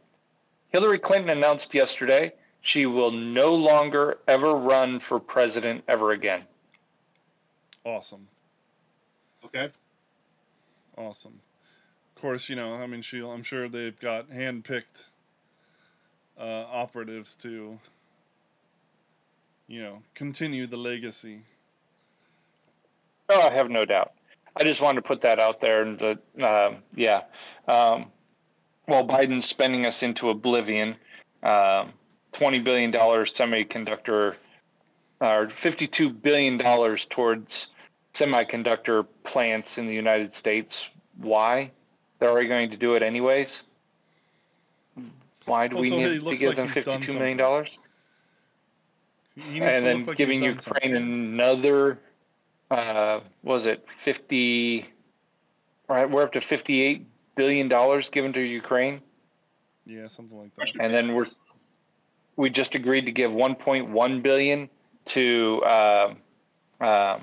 Hillary Clinton announced yesterday she will no longer ever run for president ever again. awesome, Okay. awesome. Of course, you know, I mean, she. I'm sure they've got hand-picked uh, operatives to, you know, continue the legacy. Oh, I have no doubt. I just wanted to put that out there, and uh, um yeah, um, while Biden's spending us into oblivion, um, twenty billion dollars semiconductor, or fifty-two billion dollars towards semiconductor plants in the United States. Why? They're already going to do it anyways. Why do we Also, need to give like them fifty-two million dollars? And then like giving Ukraine something. another, uh, was it fifty? Right, we're up to fifty-eight billion dollars given to Ukraine, Yeah, something like that. and then we're we just agreed to give one point one billion to um, um,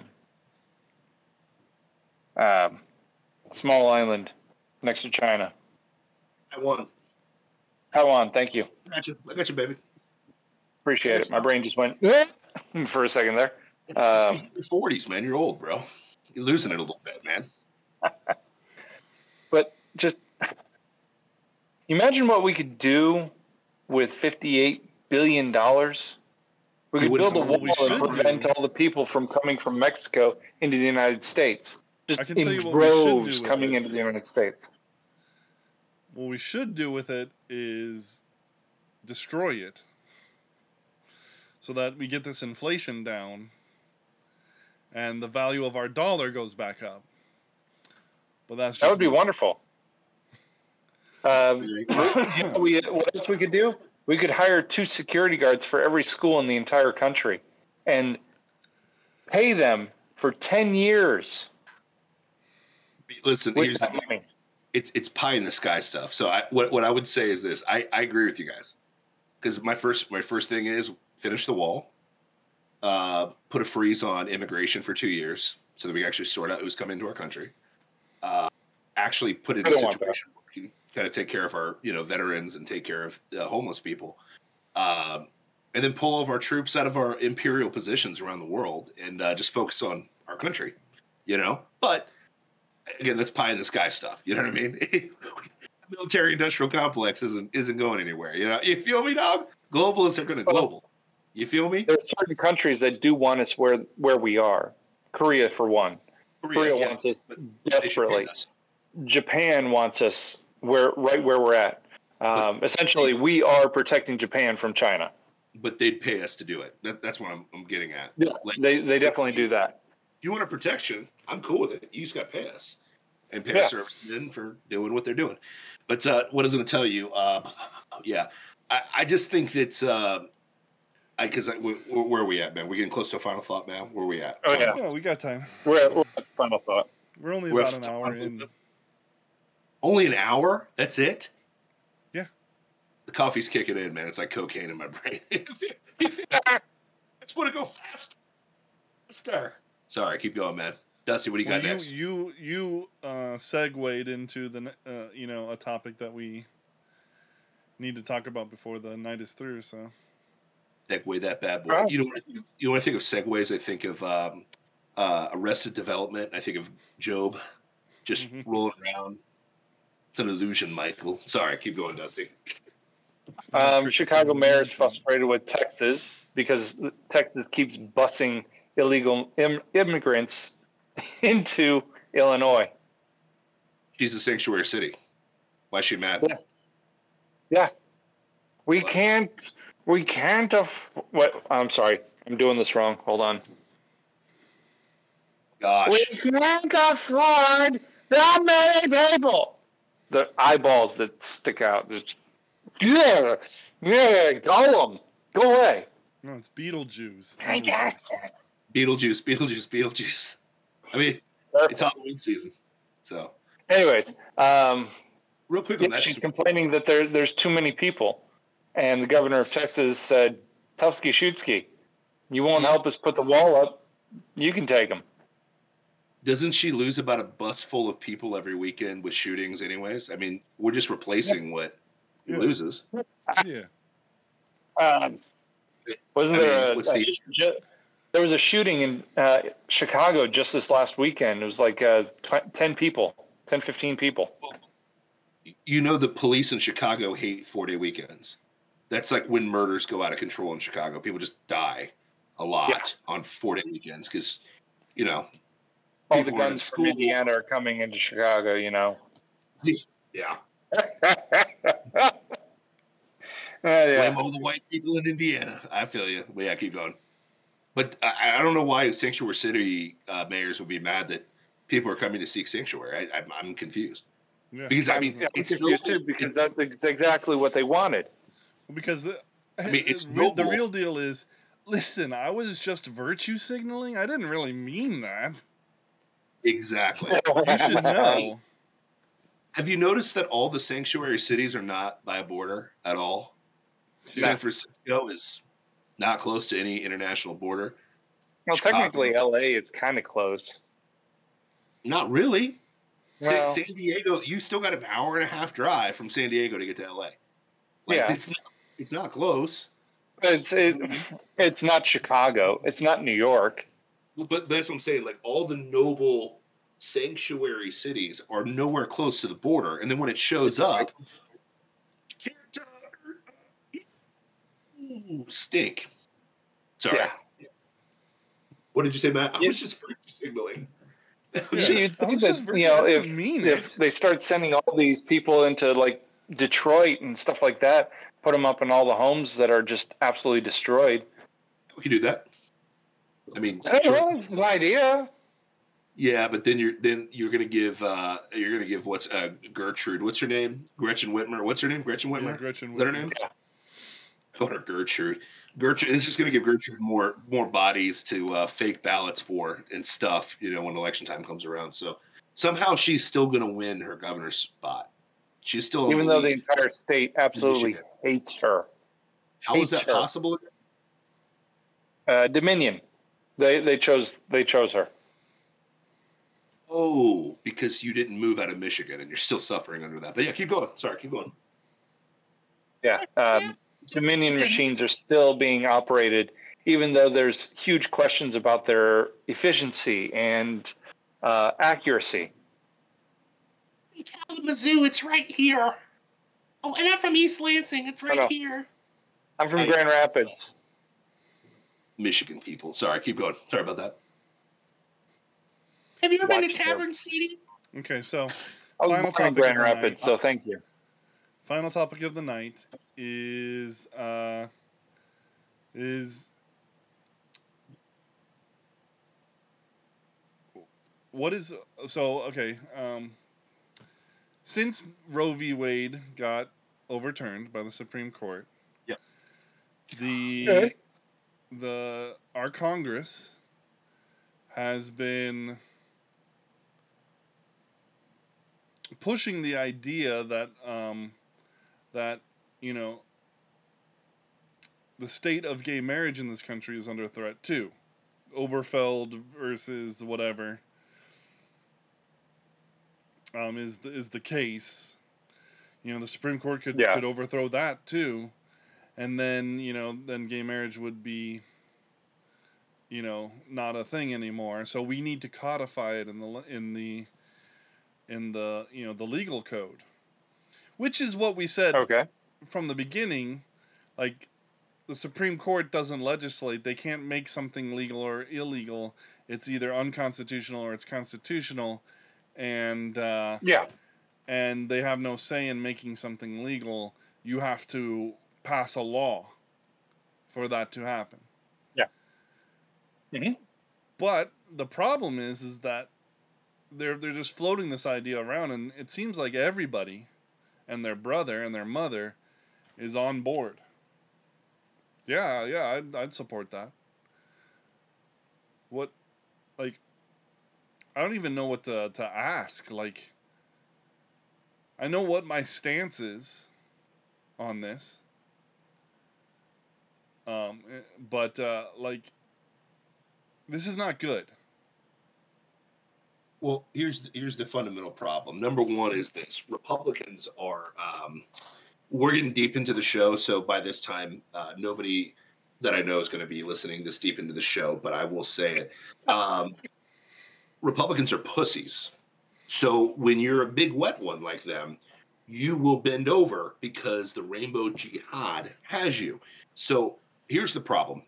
um, small island next to China. I won. Taiwan, thank you, I got you. I got you, baby. appreciate it. My brain just went for a second there. Um, your 40s, man. You're old, bro. You're losing it a little bit, man. but just imagine what we could do with fifty-eight billion dollars. We could build a know what we wall and prevent do. all the people from coming from Mexico into the United States. Just I can tell in you what we should do droves coming it. into the United States. What we should do with it is destroy it so that we get this inflation down and the value of our dollar goes back up. But that's just That would be me. wonderful. Um, you know, we, what else we could do? We could hire two security guards for every school in the entire country and pay them for 10 years Listen, here's that the, money. it's it's pie in the sky stuff. So I what what I would say is this. I I agree with you guys because my first my first thing is finish the wall, uh, put a freeze on immigration for two years so that we actually sort out who's coming into our country. Uh, actually put it in a don't want that. situation where we can kind of take care of our you know veterans and take care of uh, homeless people. Um, and then pull all of our troops out of our imperial positions around the world and uh, just focus on our country, you know. But again, that's pie in the sky stuff. You know what I mean? Military industrial complex isn't isn't going anywhere. You know, you feel me, dog? Globalists are going to global. You feel me? There are certain countries that do want us where where we are. Korea, for one. Korea yeah, wants us but they should pay desperately. us. Japan wants us where right where we're at. Um, essentially, we are protecting Japan from China. but they'd pay us to do it. That, that's what I'm, I'm getting at. Yeah, Like, they they definitely do that. if you want a protection, I'm cool with it. You just got to pay us and pay Yeah. our servicemen for doing what they're doing. But uh, what I was going to tell you, uh, yeah, I, I just think that uh, because where, where are we at, man? We're getting close to a final thought, man. Where are we at? Oh, yeah. Yeah, we got time. We're at, we're at final thought. We're only We're about an hour in. Only an hour? That's it? Yeah. The coffee's kicking in, man. It's like cocaine in my brain. I just want to go faster. Faster. Sorry, keep going, man. Dusty, what do you Well, got you next? you you uh, segued into the uh, you know a topic that we need to talk about before the night is through. So Segue that bad boy. Oh. You know, what- you know when I think of segues, I think of um, uh, Arrested Development. I think of Gob just Mhm. rolling around. It's an illusion, Michael. Sorry, keep going, Dusty. it's not a Um, Chicago mayor is frustrated with Texas because Texas keeps busing illegal Im- immigrants into Illinois. She's a sanctuary city. Why is she mad? Yeah. Yeah, we What? can't. We can't. Aff- what? I'm sorry. I'm doing this wrong. Hold on. Gosh. We can't afford that many people. The eyeballs that stick out. Just, yeah, yeah, go 'em. Go away. No, it's Beetlejuice. I got Beetlejuice. Beetlejuice, Beetlejuice, Beetlejuice. I mean, it's Halloween season. So, Anyways, um, real quick on yeah, that. she's complaining that there there's too many people, and the governor of Texas said, "Tufsky Shutsky, you won't help us put the wall up. You can take them." Doesn't she lose about a bus full of people every weekend with shootings, anyways? I mean, we're just replacing what he Yeah. loses. Yeah. Um, wasn't I mean, there a, what's a- the- ju- there was a shooting in uh, Chicago just this last weekend. It was like uh, tw- 10 people, 10, 15 people. You know, the police in Chicago hate four day weekends. That's like when murders go out of control in Chicago. People just die a lot on four day weekends because, you know, All the People in guns from. Indiana are coming into Chicago, you know. yeah, Uh, yeah. blame all the white people in Indiana. I feel you. But yeah, keep going. But I, I don't know why sanctuary city uh, mayors would be mad that people are coming to seek sanctuary. I, I'm, I'm confused Yeah. because I mean, I'm it's confused too because it- that's ex- exactly what they wanted. Because the, I mean, it's the, the real deal is, listen, I was just virtue signaling. I didn't really mean that. exactly. You should know. Have you noticed that all the sanctuary cities are not by a border at all? San Francisco is not close to any international border. Well, Chicago. technically, LA is kind of close. Not really. Well- San Diego, you still got an hour and a half drive from San Diego to get to LA. Like, Yeah. it's not, it's not close. It's it, it's not Chicago. It's not New York. But, but that's what I'm saying. Like all the noble sanctuary cities are nowhere close to the border, and then when it shows up, Ooh, stink. Sorry. Yeah. What did you say, Matt? I Yeah. was just virtue signaling. I was Yeah, You- just- I think was that, just you know, if- mean If they start sending all these people into like Detroit and stuff like that, put them up in all the homes that are just absolutely destroyed. we could do that. I mean, I don't sure. know. It's an idea. yeah, but then you're then you're gonna give uh you're gonna give what's uh Gertrude? What's her name? Gretchen Whitmer. What's her name? Gretchen Yeah, Whitmer. Gretchen Is that her Whitmer. name? Call her Gertrude. Gertrude it's just going to give Gertrude more more bodies to uh, fake ballots for and stuff. You know, when election time comes around. So somehow she's still going to win her governor's spot. She's still even though the entire state absolutely hates her. How is that her. possible? Uh, Dominion, they they chose they chose her. Oh, because you didn't move out of Michigan and you're still suffering under that. But yeah, keep going. Sorry, keep going. Yeah, um, Dominion machines are still being operated, even though there's huge questions about their efficiency and uh, accuracy. Kalamazoo, it's right here. Oh, and I'm from East Lansing. It's right know. here. I'm from I- Grand Rapids. Michigan people. Sorry, keep going. Sorry about that. Have you ever been to Watch them. Traverse City? Okay, so I was Final born in topic Grand of night. Rapids, so thank you. final topic of the night is uh is what is so okay um since roe v wade got overturned by the supreme court Yep. the Okay. the our congress has been pushing the idea that um, that you know the state of gay marriage in this country is under threat too. Oberfeld versus whatever um, is the, is the case. You know, the Supreme Court could Yeah. could overthrow that too, and then you know then gay marriage would be you know not a thing anymore. So we need to codify it in the in the in the you know the legal code, which is what we said Okay. from the beginning, like the Supreme Court doesn't legislate. They can't make something legal or illegal. It's either unconstitutional or it's constitutional, and uh, Yeah. and they have no say in making something legal. You have to pass a law for that to happen. Yeah. Mhm. But the problem is, is that they're they're just floating this idea around, and it seems like everybody, and their brother and their mother, is on board. Yeah, yeah, I'd I'd support that. What, like, I don't even know what to to ask. Like, I know what my stance is on this. Um, eh, but uh, like, this is not good. Well, here's the, here's the fundamental problem. Number one is this: Republicans are. Um, we're getting deep into the show, so by this time, uh, nobody that I know is going to be listening this deep into the show. But I will say it: um, Republicans are pussies. So when you're a big wet one like them, you will bend over because the rainbow jihad has you. So here's the problem.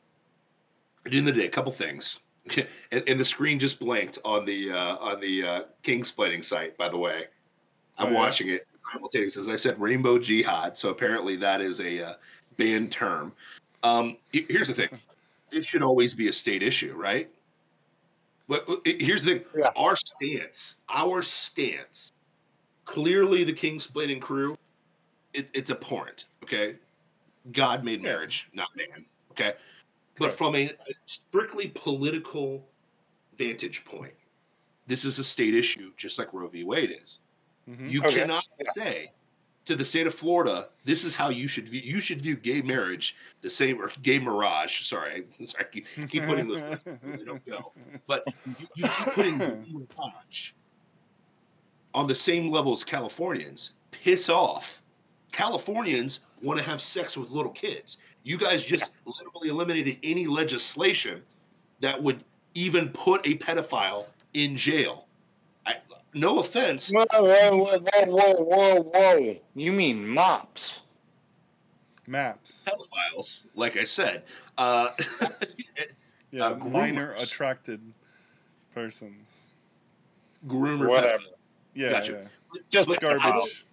At the end of the day, a couple things. and, and the screen just blinked on the uh, on the uh, King splitting site. By the way, I'm Oh, yeah. watching it simultaneously. As I said, Rainbow Jihad. So apparently that is a uh, banned term. Um, here's the thing: it should always be a state issue, right? But uh, here's the thing: Yeah. our stance, our stance. Clearly, the King's splitting crew, it, it's abhorrent. Okay, God made marriage, not man. Okay, but from a strictly political vantage point, this is a state issue, just like Roe v. Wade is. Mhm. You Okay. cannot Yeah. say to the state of Florida, this is how you should view. You should view gay marriage the same, or gay mirage. Sorry, sorry, I keep, keep putting those words really don't go. But you, you keep putting mirage on the same level as Californians. Piss off. Californians want to have sex with little kids. You guys just literally eliminated any legislation that would even put a pedophile in jail. I, no offense, Whoa, whoa, whoa, whoa, whoa, whoa, whoa. You mean mops? Maps. pedophiles, like I said. Uh, Yeah, uh, minor attracted persons. groomer Whatever. Yeah, Gotcha. yeah. Just But- Garbage.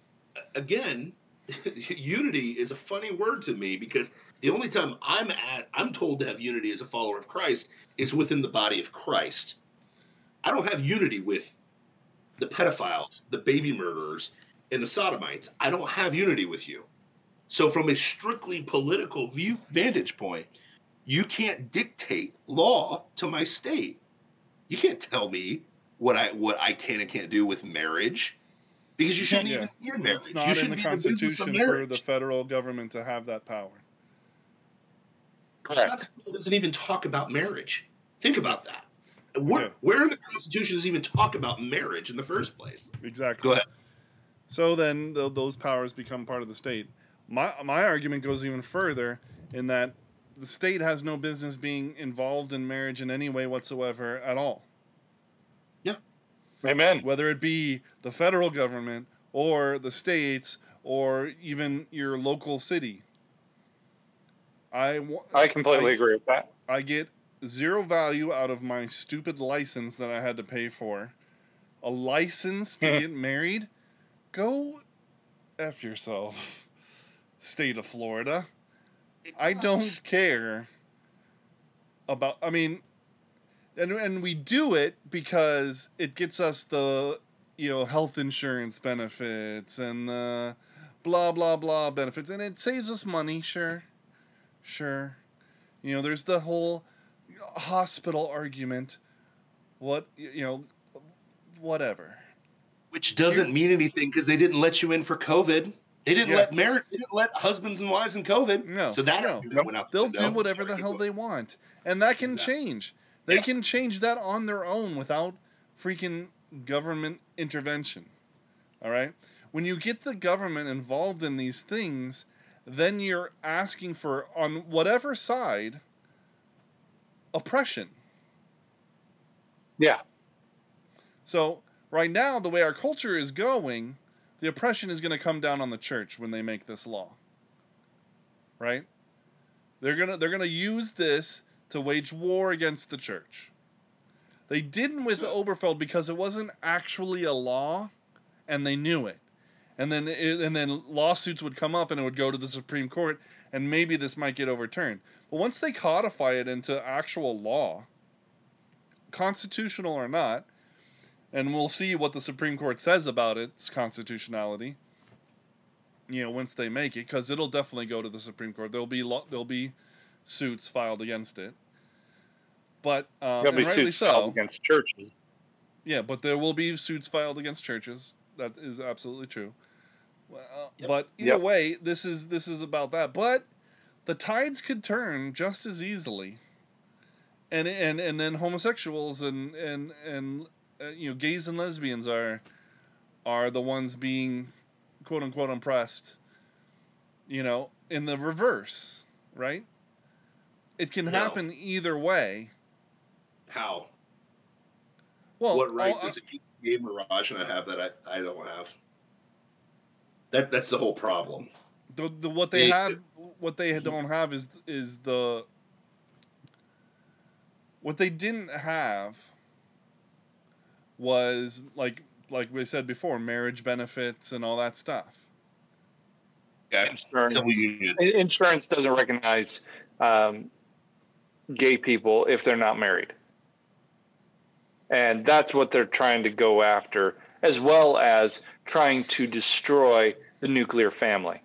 again, unity is a funny word to me because the only time I'm at, I'm told to have unity as a follower of Christ is within the body of Christ. I don't have unity with the pedophiles, the baby murderers, and the sodomites. I don't have unity with you. So, from a strictly political view vantage point, you can't dictate law to my state. You can't tell me what I what I can and can't do with marriage because you shouldn't Yeah. even marriage. It's you not in shouldn't the in the Constitution for the federal government to have that power. Correct. It doesn't even talk about marriage. Think about that. Where, Okay. where in the Constitution does it even talk about marriage in the first place? Exactly. Go ahead. So then th- those powers become part of the state. My my argument goes even further in that the state has no business being involved in marriage in any way whatsoever at all. Yeah. Amen. Whether it be the federal government or the states or even your local city. I I completely I- agree with that. I get zero value out of my stupid license that I had to pay for. A license to Hmm. get married? Go F yourself, state of Florida. I don't care about, I mean, and, and we do it because it gets us the, you know, health insurance benefits and the blah, blah, blah benefits. And it saves us money, sure. Sure. You know, there's the whole hospital argument. What you know, whatever. Which doesn't mean anything because they didn't let you in for COVID. They didn't Yeah. let marriage. They didn't let husbands and wives in COVID. No, So that no. argument went out They'll do whatever the hell they want, and that can Exactly. change. They Yeah. can change that on their own without freaking government intervention. All right. When you get the government involved in these things, then you're asking for on whatever side oppression. Yeah. So right now, the way our culture is going, the oppression is going to come down on the church when they make this law. Right? They're gonna they're gonna use this to wage war against the church. They didn't with So- Oberfeld because it wasn't actually a law, and they knew it. And then it, and then lawsuits would come up and it would go to the Supreme Court, and maybe this might get overturned. But once they codify it into actual law, constitutional or not, and we'll see what the Supreme Court says about its constitutionality. You know, once they make it, because it'll definitely go to the Supreme Court. There'll be lo- there'll be suits filed against it. But um, There'll and be rightly suits filed so. against churches. Yeah, but there will be suits filed against churches. That is absolutely true. Well, Yep. But either Yep. way, this is this is about that. But the tides could turn just as easily, and and and then homosexuals and and and uh, you know gays and lesbians are are the ones being quote unquote oppressed. You know, in the reverse, right? It can No. happen either way. How? Well, what right all- does a gay Mirage not have that I, I don't have? That that's the whole problem. the, the what they Yeah, have what they don't have is is the what they didn't have was like like we said before marriage benefits and all that stuff Okay. Insurance, Civil union. in- insurance doesn't recognize um, gay people if they're not married. And that's what they're trying to go after, as well as trying to destroy the nuclear family.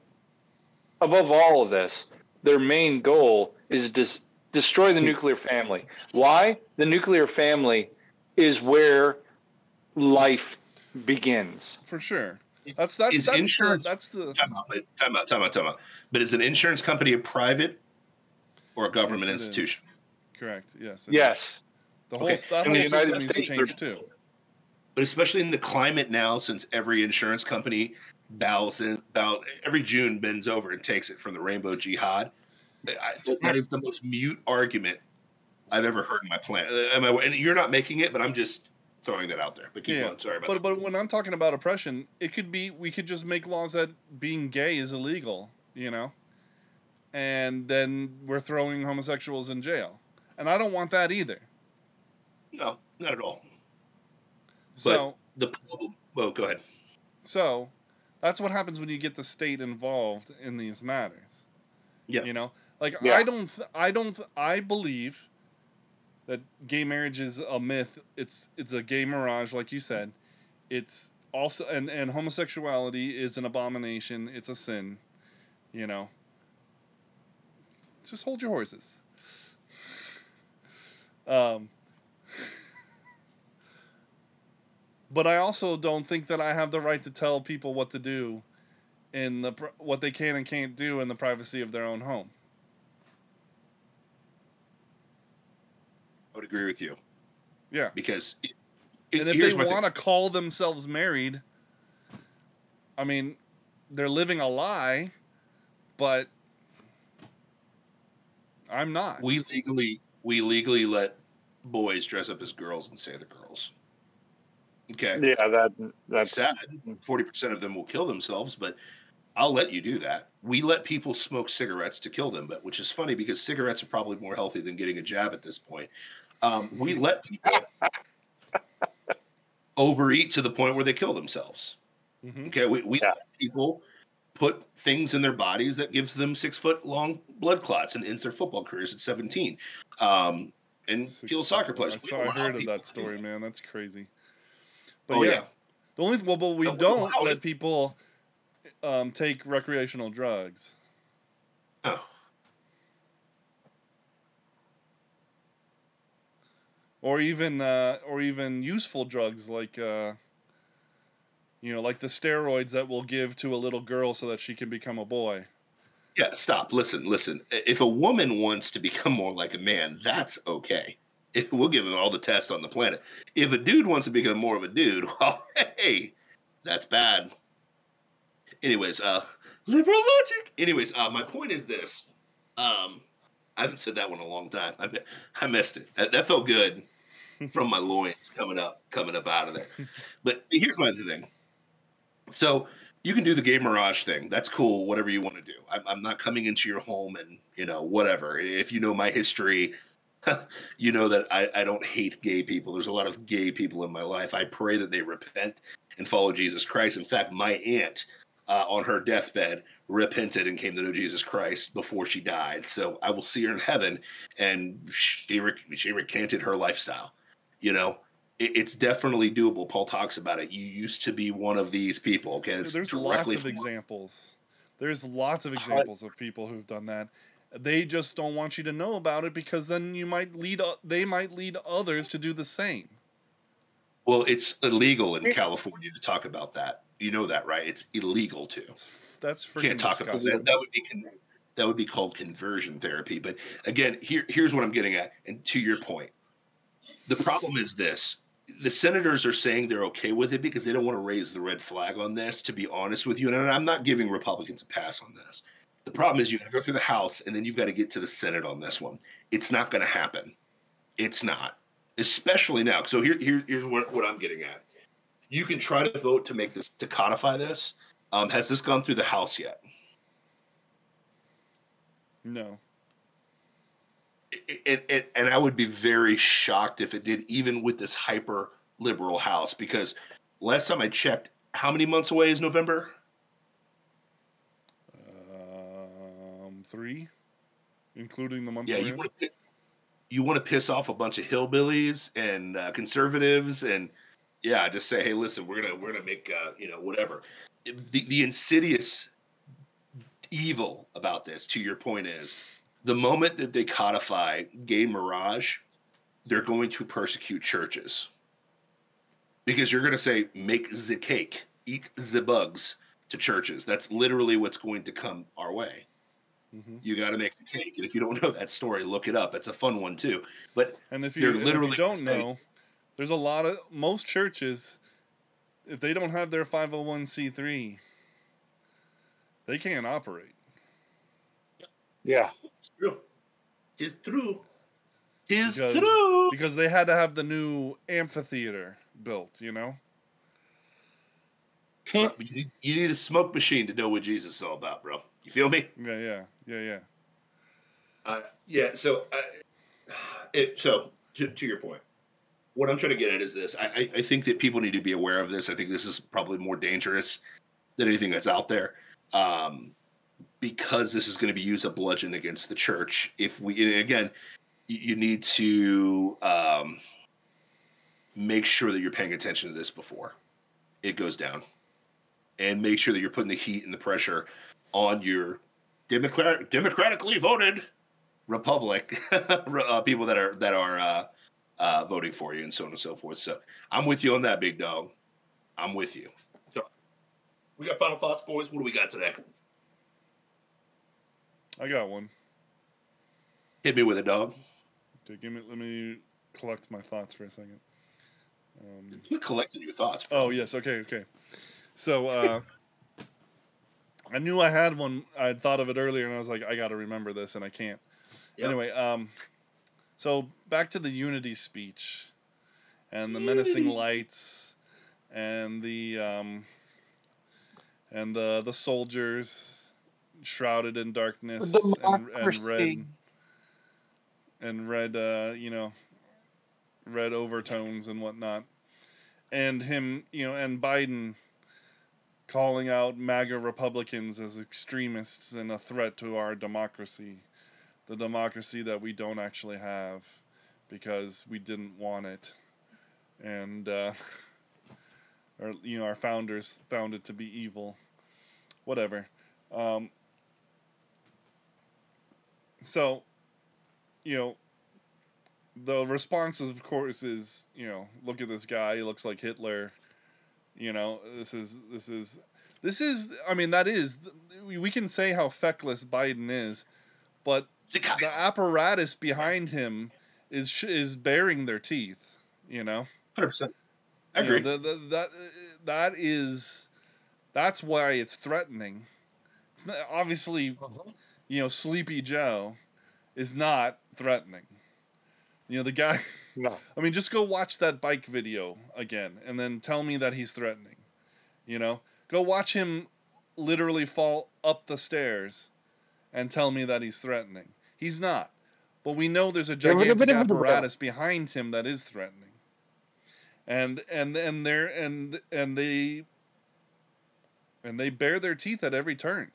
Above all of this, their main goal is to s- destroy the nuclear family. Why? The nuclear family is where life begins. for sure that's that's is that's insurance- the, that's the Time out, time out, time out, time out. But is an insurance company a private or a government Yes, it is. institution? correct yes it is. Yes. the whole Okay, that in the whole system United needs to States, change too But especially in the climate now, since every insurance company bows in, bow, every June bends over and takes it from the Rainbow Jihad. I, that is the most mute argument I've ever heard in my plan. Uh, am I- and you're not making it, but I'm just throwing that out there. But keep Yeah, going. Sorry about but that. but when i'm talking about oppression it could be we could just make laws that being gay is illegal you know and then we're throwing homosexuals in jail and i don't want that either no, not at all. so The problem. Well, go ahead. So that's what happens when you get the state involved in these matters. Yeah. You know, like Yeah. I don't, th- I don't, th- I believe that gay marriage is a myth. It's it's a gay mirage, like you said. It's also and and homosexuality is an abomination. It's a sin. You know. Just hold your horses. Um, but I also don't think that I have the right to tell people what to do in the what they can and can't do in the privacy of their own home. I would agree with you Yeah. because it, And if they want to call themselves married, I mean, they're living a lie, but I'm not. we legally we legally let boys dress up as girls and say they're girls. Okay. Yeah, that That's sad. Forty percent of them will kill themselves, but I'll let you do that. We let people smoke cigarettes to kill them, but which is funny because cigarettes are probably more healthy than getting a jab at this point. Um, we let people overeat to the point where they kill themselves. Mhm. Okay, we, we Yeah. let people put things in their bodies that gives them six foot long blood clots and ends their football careers at seventeen. Um, and Six kill soccer players. I, saw, I heard of that story, man. That's crazy. But Oh, yeah, yeah. the only well, but we don't let people um, take recreational drugs. Oh. or even uh, or even useful drugs like uh, you know like the steroids that we'll give to a little girl so that she can become a boy Yeah, stop. Listen, listen. If a woman wants to become more like a man, that's okay. We'll give him all the tests on the planet. If a dude wants to become more of a dude, well, hey, that's bad. Anyways, uh, liberal logic. Anyways, uh, my point is this. Um, I haven't said that one in a long time. I, I missed it. That, that felt good from my loins coming up, coming up out of there. But here's my other thing. So you can do the gay mirage thing. That's cool. Whatever you want to do. I'm, I'm not coming into your home and you know whatever. If you know my history, you know that I, I don't hate gay people. There's a lot of gay people in my life. I pray that they repent and follow Jesus Christ. In fact, my aunt uh, on her deathbed repented and came to know Jesus Christ before she died. So I will see her in heaven, and she rec- she recanted her lifestyle. You know, it, it's definitely doable. Paul talks about it. You used to be one of these people. Okay, it's there's lots of examples there's lots of examples of people who've done that they just don't want you to know about it because then you might lead they might lead others to do the same Well, it's illegal in California to talk about that. You know that, right? It's illegal to. that's that's You freaking can't talk about that. That would be that would be called conversion therapy. But again, here here's what I'm getting at, and to your point, the problem is this: the senators are saying they're okay with it because they don't want to raise the red flag on this. To be honest with you, and I'm not giving Republicans a pass on this. The problem is you got to go through the House, and then you've got to get to the Senate on this one. It's not going to happen. It's not, especially now. So here, here here's what, what I'm getting at. You can try to vote to make this to codify this. Um, has this gone through the House yet? no and I would be very shocked if it did, even with this hyper liberal House, because last time I checked, how many months away is November? Three including the month Yeah, you want to you want to piss off a bunch of hillbillies and uh, conservatives, and yeah, just say, hey, listen, we're gonna we're gonna make uh, you know whatever. The the insidious evil about this, to your point, is the moment that they codify gay mirage, they're going to persecute churches because you're going to say make the cake, eat the bugs to churches. That's literally what's going to come our way Mhm. you got to make the cake. And if you don't know that story, look it up. It's a fun one too. But And if They're you, and if you literally don't know, there's a lot of most churches, if they don't have their 501c3, they can't operate. yeah. it's true. It's true. It's Because- true. because they had to have the new amphitheater built, you know? But You need, you need a smoke machine to know what Jesus is all about, bro. You feel me? Yeah, yeah, yeah, yeah. Uh, yeah. So, uh, it, so to, to your point, what I'm trying to get at is this: I, I, I think that people need to be aware of this. I think this is probably more dangerous than anything that's out there, um, because this is going to be used as a bludgeon against the church. If we, and again, you, you need to um, make sure that you're paying attention to this before it goes down, and make sure that you're putting the heat and the pressure on your Democrat, democratically voted republic uh, people that are that are uh, uh, voting for you and so on and so forth. So I'm with you on that, big dog. I'm with you. So we got final thoughts, boys. What do we got today? I got one. Hit me with a dog. Okay, give me. Let me collect my thoughts for a second. Um, You collected your thoughts. Bro. oh yes. Okay. Okay. So uh, I knew I had one. I'd thought of it earlier, and I was like, I got to remember this, and I can't. Yep. Anyway, um, so back to the unity speech, and the menacing lights, and the um, and the the soldiers shrouded in darkness and, and red and red uh you know red overtones and whatnot and him you know and biden calling out maga republicans as extremists and a threat to our democracy the democracy that we don't actually have because we didn't want it. And uh or you know our founders found it to be evil. Whatever. Um so you know the response of course is you know look at this guy. He looks like hitler you know this is this is this is i mean that is we can say how feckless biden is but It's a guy. the apparatus behind him is is bearing their teeth you know 100%. I you know, agree. the- the- that that is that's why it's threatening it's not obviously you know sleepy joe is not threatening you know the guy No. I mean, just go watch that bike video again and then tell me that he's threatening. You know, go watch him literally fall up the stairs and tell me that he's threatening. He's not. But we know there's a gigantic apparatus behind him that is threatening. And and and they're and and they and they bare their teeth at every turn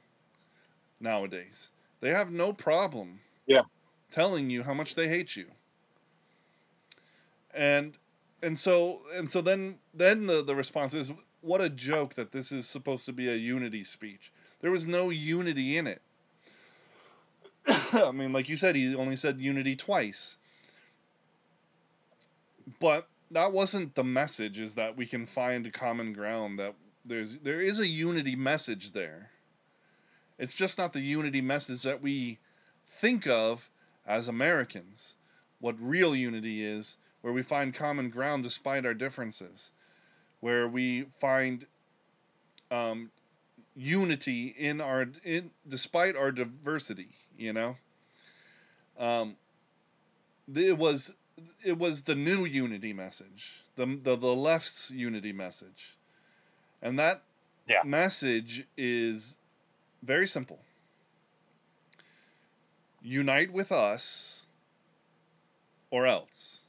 nowadays. They have no problem Yeah. telling you how much they hate you and and so and so then then the, the response is what a joke that this is supposed to be a unity speech. There was no unity in it. I mean like you said he only said unity twice. But that wasn't the message is that we can find common ground that there's there is a unity message there. It's just not the unity message that we think of as americans. What real unity is where we find common ground despite our differences, where we find um, unity in our in despite our diversity. You know, um, it was it was the new unity message, the the, the left's unity message, and that Yeah. message is very simple. Unite with us, or else.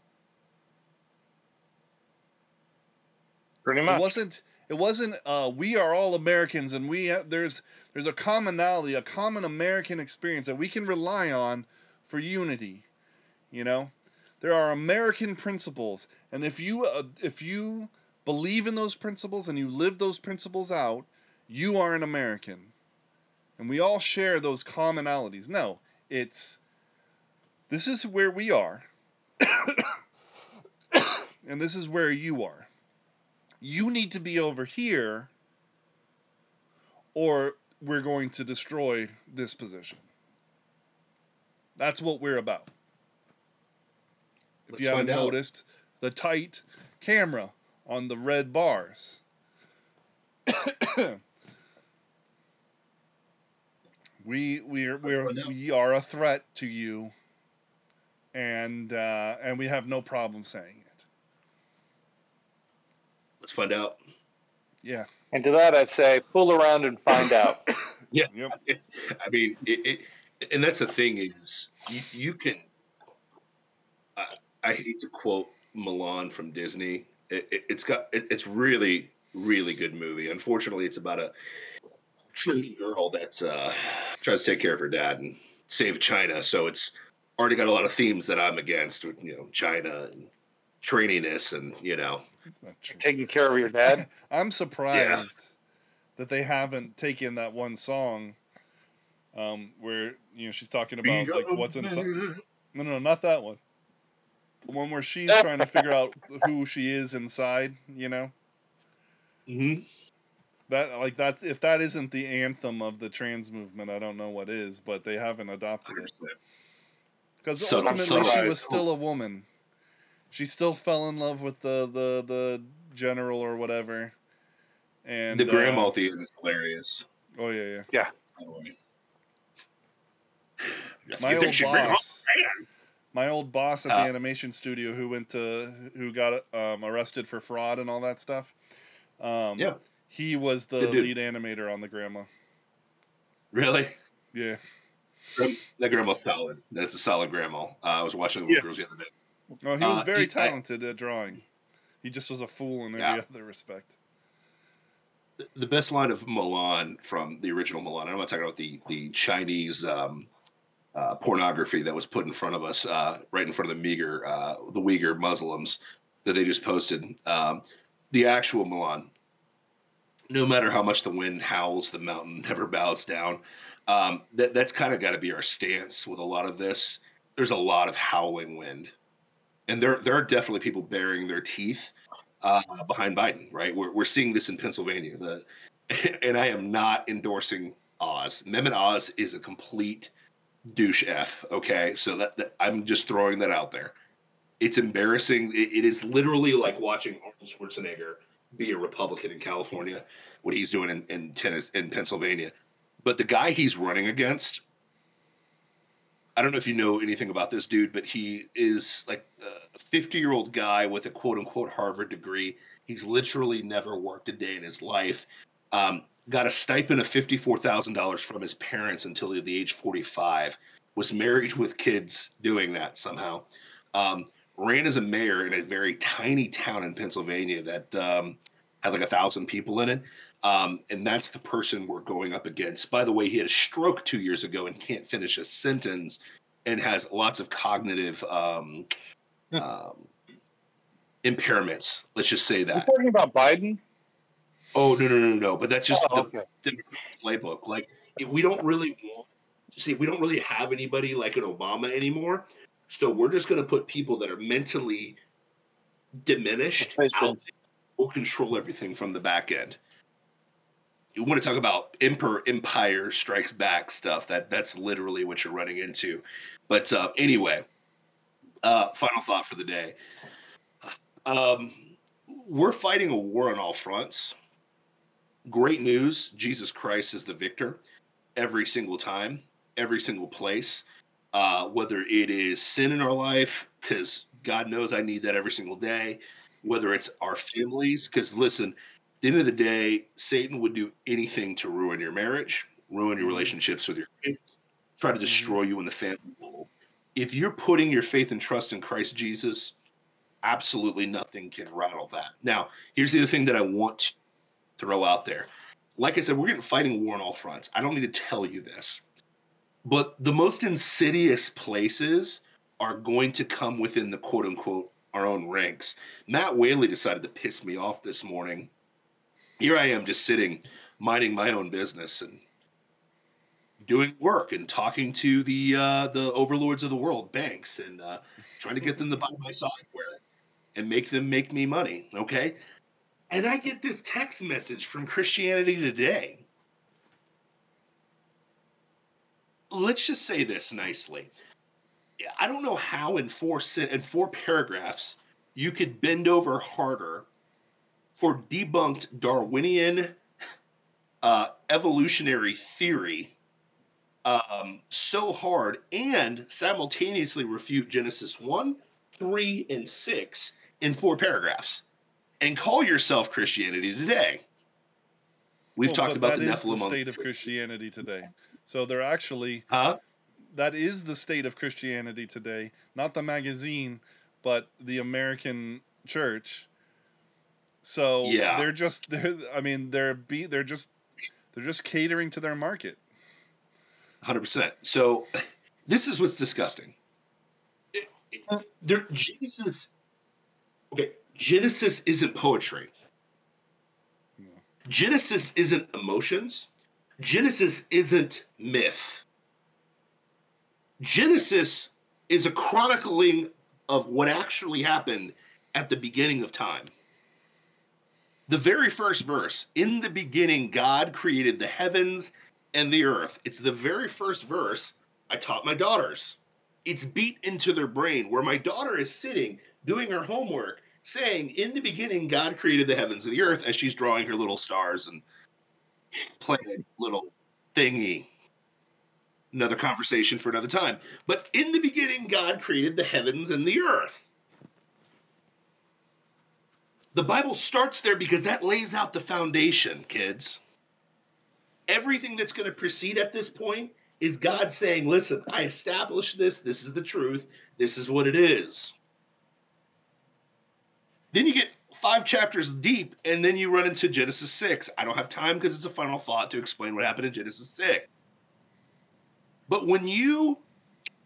Pretty It wasn't. It wasn't. Uh, we are all Americans, and we there's there's a commonality, a common American experience that we can rely on for unity. You know, there are American principles, and if you uh, if you believe in those principles and you live those principles out, you are an American, and we all share those commonalities. No, it's this is where we are, and this is where you are you need to be over here or we're going to destroy this position. That's what we're about. If Let's you haven't out. noticed, the tight camera on the red bars. we we are we are, we are a threat to you, and uh, and we have no problem saying it. Let's find out. Yeah. And to that, I'd say pull around and find out. Yeah. Yep. I mean, it, it, and that's the thing is you, you can. I, I hate to quote Mulan from Disney. It, it, it's got it, it's really really good movie. Unfortunately, it's about a trendy girl that uh, tries to take care of her dad and save China. So it's already got a lot of themes that I'm against with you know China and traininess and you know It's not true. Taking care of your dad. I'm surprised that they haven't taken that one song um, where you know she's talking about like what's inside. No, no, no, not that one. the one where she's trying to figure out who she is inside. You know Mm-hmm. that like that's if that isn't the anthem of the trans movement, I don't know what is. But they haven't adopted it because So- ultimately so she was still a woman. She still fell in love with the the the general or whatever. And the grandma uh, at the is hilarious. oh yeah, yeah. by the way. If My old she bring home boss. my old boss at Uh, the animation studio who went to who got um, arrested for fraud and all that stuff. Um, Yeah. he was the Good lead animator on the grandma. Really? Yeah, That grandma's solid. That's a solid grandma. Uh, I was watching the Yeah. Girls the other day. Well, he was Uh, very he- I- talented at drawing. He just was a fool in every Yeah. other respect. The- The best line of Mulan from the original Mulan. I'm not talking about the the Chinese um, uh, pornography that was put in front of us, uh, right in front of the meager uh, the Uyghur Muslims that they just posted. Um, the actual Mulan. No matter how much the wind howls, the mountain never bows down. Um, that that's kind of got to be our stance with a lot of this. There's a lot of howling wind, and there there are definitely people burying their teeth uh, behind Biden. Right, we're we're seeing this in Pennsylvania. The and I am not endorsing Oz. Mehmet Oz is a complete douche f. Okay, so that, that I'm just throwing that out there. It's embarrassing. It, it is literally like watching Arnold Schwarzenegger be a Republican in California, what he's doing in in, tennis, in Pennsylvania. But the guy he's running against, I don't know if you know anything about this dude, but he is like a 50 year old guy with a quote unquote Harvard degree. He's literally never worked a day in his life. Um, got a stipend of $54,000 from his parents until the age 45. Was married with kids doing that somehow. Um, ran as a mayor in a very tiny town in Pennsylvania that um, had like a thousand people in it. Um, and that's the person we're going up against. By the way, he had a stroke two years ago and can't finish a sentence and has lots of cognitive um, um, impairments. Let's just say that. That. talking about Biden. Oh no no no no! But that's just Oh, the, okay. the playbook. Like if we don't really want, to see, we don't really have anybody like an Obama anymore. So we're just going to put people that are mentally diminished out. We'll control everything from the back end. You want to talk about emperor empire strikes back stuff? That that's literally what you're running into. But uh, anyway, uh, final thought for the day. Um, we're fighting a war on all fronts great news jesus christ is the victor every single time every single place uh, whether it is sin in our life because god knows i need that every single day whether it's our families because listen the end of the day satan would do anything to ruin your marriage ruin your Mhm. relationships with your kids try to destroy you in the family if you're putting your faith and trust in christ jesus absolutely nothing can rattle that now here's the other thing that i want to throw out there. Like I said, we're getting fighting war on all fronts. I don't need to tell you this. But the most insidious places are going to come within the quote unquote our own ranks. Matt Whaley decided to piss me off this morning. Here I am just sitting, minding my own business and doing work and talking to the uh, the overlords of the world, banks, and uh, trying to get them to buy my software and make them make me money. Okay, and I get this text message from Christianity Today. Let's just say this nicely. I don't know how in four in four paragraphs you could bend over harder for debunked Darwinian uh, evolutionary theory um, so hard and simultaneously refute Genesis 1, 3, and 6 in four paragraphs and call yourself Christianity today. We've Well, talked about the Nephilim the state of Christianity today. So they're actually Huh? that is the state of Christianity today, not the magazine, but the American church. So Yeah. they're just they're I mean they're be they're just they're just catering to their market. 100%. So this is what's disgusting. It- it- there, Genesis, okay, Genesis isn't poetry. No. Genesis isn't emotions. Genesis isn't myth. Genesis is a chronicling of what actually happened at the beginning of time. The very first verse, in the beginning, God created the heavens and the earth. It's the very first verse I taught my daughters. It's beat into their brain where my daughter is sitting doing her homework saying, In the beginning, God created the heavens and the earth as she's drawing her little stars and playing a little thingy. Another conversation for another time. But in the beginning, God created the heavens and the earth. The Bible starts there because that lays out the foundation, kids. Everything that's going to proceed at this point is God saying, Listen, I established this. This is the truth. This is what it is. Then you get five chapters deep, and then you run into Genesis 6. I don't have time because it's a final thought to explain what happened in Genesis 6. But when you,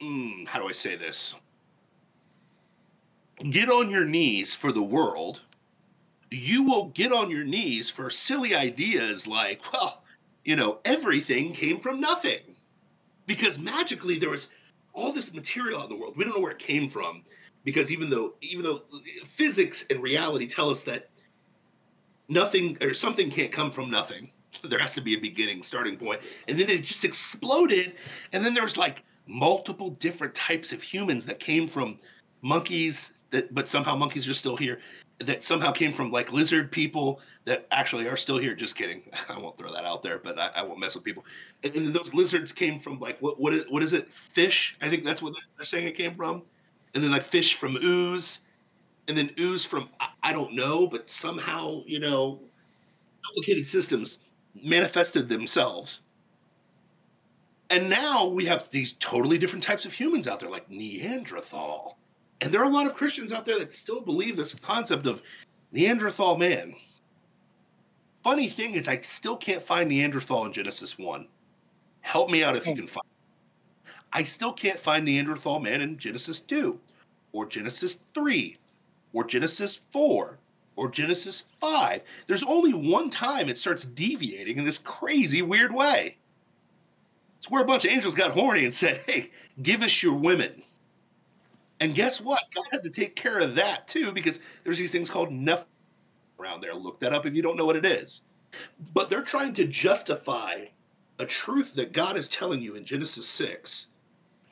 mm, how do I say this? Get on your knees for the world, you will get on your knees for silly ideas like, well, you know, everything came from nothing. Because magically there was all this material out in the world. We don't know where it came from because even though even though physics and reality tell us that nothing or something can't come from nothing there has to be a beginning starting point and then it just exploded and then there's like multiple different types of humans that came from monkeys that but somehow monkeys are still here that somehow came from like lizard people that actually are still here. Just kidding. I won't throw that out there but i, I won't mess with people. And, and those lizards came from like what what is, what is it? Fish? I think that's what they're saying it came from. And then like fish from ooze, and then ooze from I don't know, but somehow you know, complicated systems manifested themselves. And now we have these totally different types of humans out there, like Neanderthal. And there are a lot of Christians out there that still believe this concept of Neanderthal man. Funny thing is, I still can't find Neanderthal in Genesis 1. Help me out if you hmm. can find I still can't find Neanderthal man in Genesis 2, or Genesis 3, or Genesis 4, or Genesis 5. There's only one time it starts deviating in this crazy, weird way. It's where a bunch of angels got horny and said, Hey, give us your women. And guess what? God had to take care of that too, because there's these things called Neph around there. Look that up if you don't know what it is. But they're trying to justify a truth that God is telling you in Genesis 6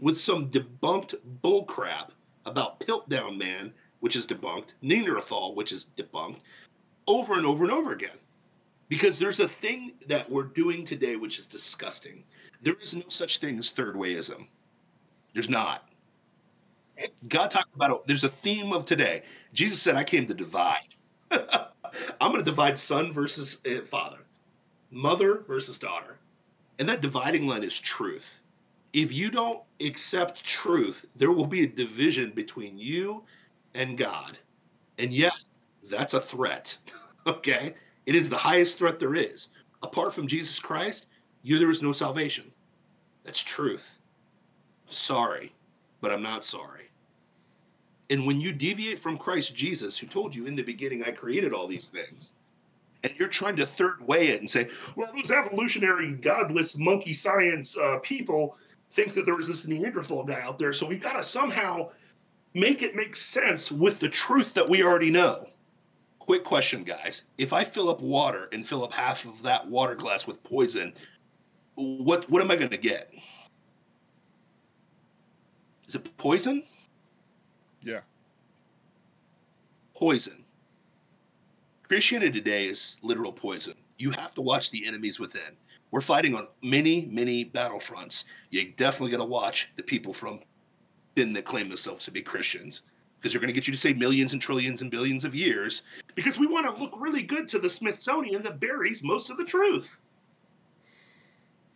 with some debunked bullcrap about Piltdown Man, which is debunked, Neanderthal, which is debunked, over and over and over again. Because there's a thing that we're doing today which is disgusting. There is no such thing as third wayism. There's not. God talked about it. There's a theme of today. Jesus said, I came to divide. I'm going to divide son versus eh, father, mother versus daughter. And that dividing line is truth if you don't accept truth, there will be a division between you and God. And yes, that's a threat. okay? It is the highest threat there is. Apart from Jesus Christ, you there is no salvation. That's truth. Sorry, but I'm not sorry. And when you deviate from Christ Jesus, who told you in the beginning, I created all these things, and you're trying to third way it and say, well, those evolutionary, godless, monkey science uh, people think that there was this Neanderthal guy out there. So we've got to somehow make it make sense with the truth that we already know. Quick question, guys. If I fill up water and fill up half of that water glass with poison, what what am I going to get? Is it poison? Yeah. Poison. Christianity today is literal poison. You have to watch the enemies within we're fighting on many, many battlefronts. You definitely got to watch the people from then that claim themselves to be Christians because they're going to get you to say millions and trillions and billions of years because we want to look really good to the Smithsonian that buries most of the truth.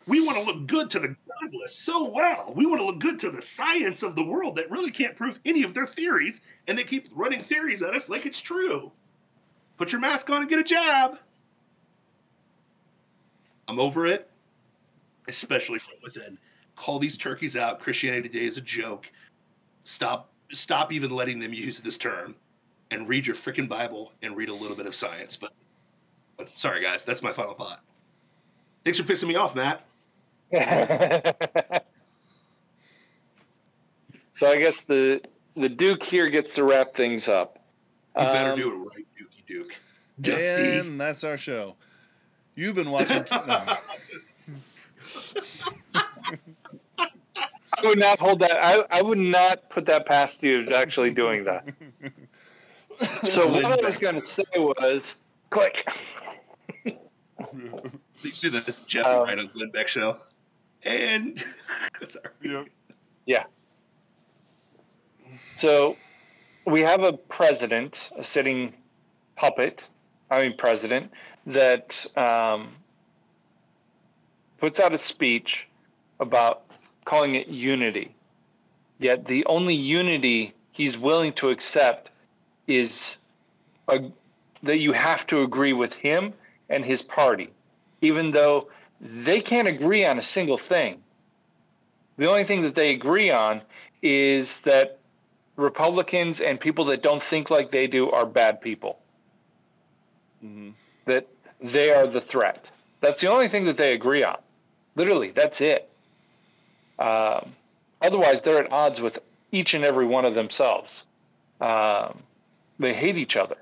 We want to look good to the so well. We want to look good to the science of the world that really can't prove any of their theories, and they keep running theories at us like it's true. Put your mask on and get a job. I'm over it, especially from within. Call these turkeys out. Christianity Today is a joke. Stop stop even letting them use this term and read your freaking Bible and read a little bit of science. But, but sorry, guys, that's my final thought. Thanks for pissing me off, Matt. so I guess the the Duke here gets to wrap things up. You better Um, do it right, Dukey Duke. Dusty. And that's our show. You've been watching. no. I would not hold that. I, I would not put that past you of actually doing that. So what I was going to say was, click. you see the Jeffy Um, right on Glenn Beck show. And that's our Yep. So we have a president, a sitting puppet, I mean president, that um, puts out a speech about calling it unity. Yet the only unity he's willing to accept is a, that you have to agree with him and his party, even though they can't agree on a single thing. The only thing that they agree on is that Republicans and people that don't think like they do are bad people. hmm That they are the threat. That's the only thing that they agree on. Literally, that's it. Um, otherwise, they're at odds with each and every one of themselves. Um, they hate each other.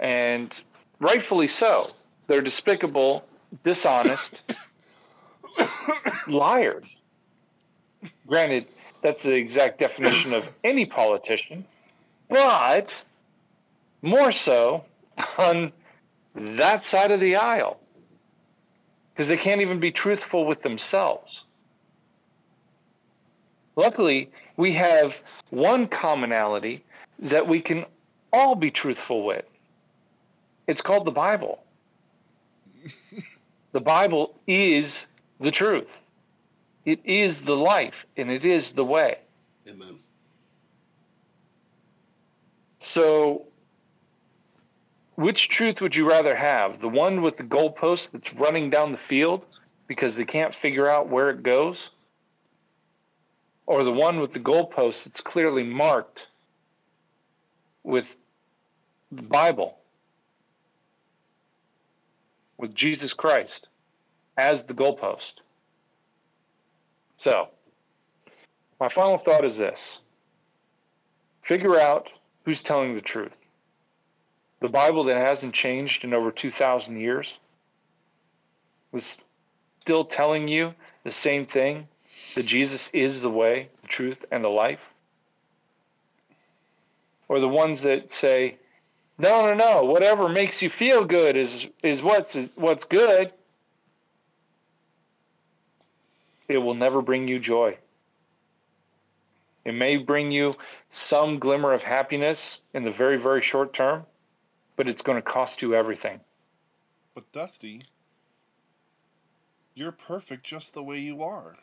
And rightfully so. They're despicable, dishonest, liars. Granted, that's the exact definition of any politician, but more so on that side of the aisle because they can't even be truthful with themselves. Luckily, we have one commonality that we can all be truthful with. It's called the Bible. the Bible is the truth. It is the life and it is the way. Amen. So, which truth would you rather have? The one with the goalpost that's running down the field because they can't figure out where it goes? Or the one with the goalpost that's clearly marked with the Bible, with Jesus Christ as the goalpost? So, my final thought is this figure out who's telling the truth. The Bible that hasn't changed in over 2,000 years was still telling you the same thing that Jesus is the way, the truth, and the life? Or the ones that say, no, no, no, whatever makes you feel good is, is what's, what's good. It will never bring you joy. It may bring you some glimmer of happiness in the very, very short term, but it's going to cost you everything. But Dusty, you're perfect just the way you are.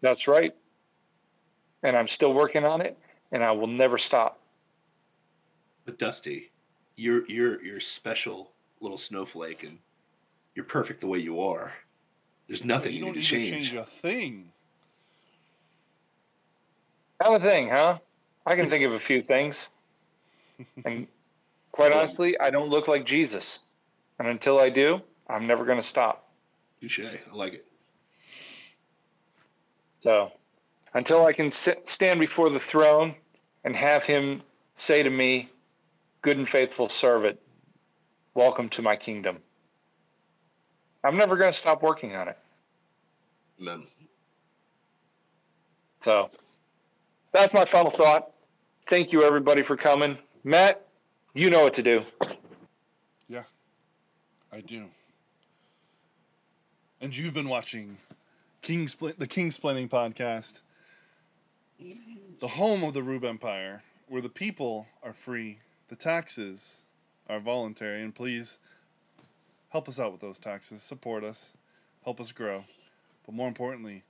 That's right. And I'm still working on it, and I will never stop. But Dusty, you're you're you're a special little snowflake, and you're perfect the way you are. There's nothing you you, don't need need to to change. change a thing. Kind a thing, huh? I can think of a few things. And quite honestly, I don't look like Jesus. And until I do, I'm never going to stop. Touche. I like it. So until I can sit, stand before the throne and have him say to me, Good and faithful servant, welcome to my kingdom, I'm never going to stop working on it. Amen. So that's my final thought. Thank you, everybody, for coming. Matt, you know what to do. Yeah, I do. And you've been watching King's the King's Planning podcast, the home of the Rube Empire, where the people are free, the taxes are voluntary, and please help us out with those taxes, support us, help us grow, but more importantly,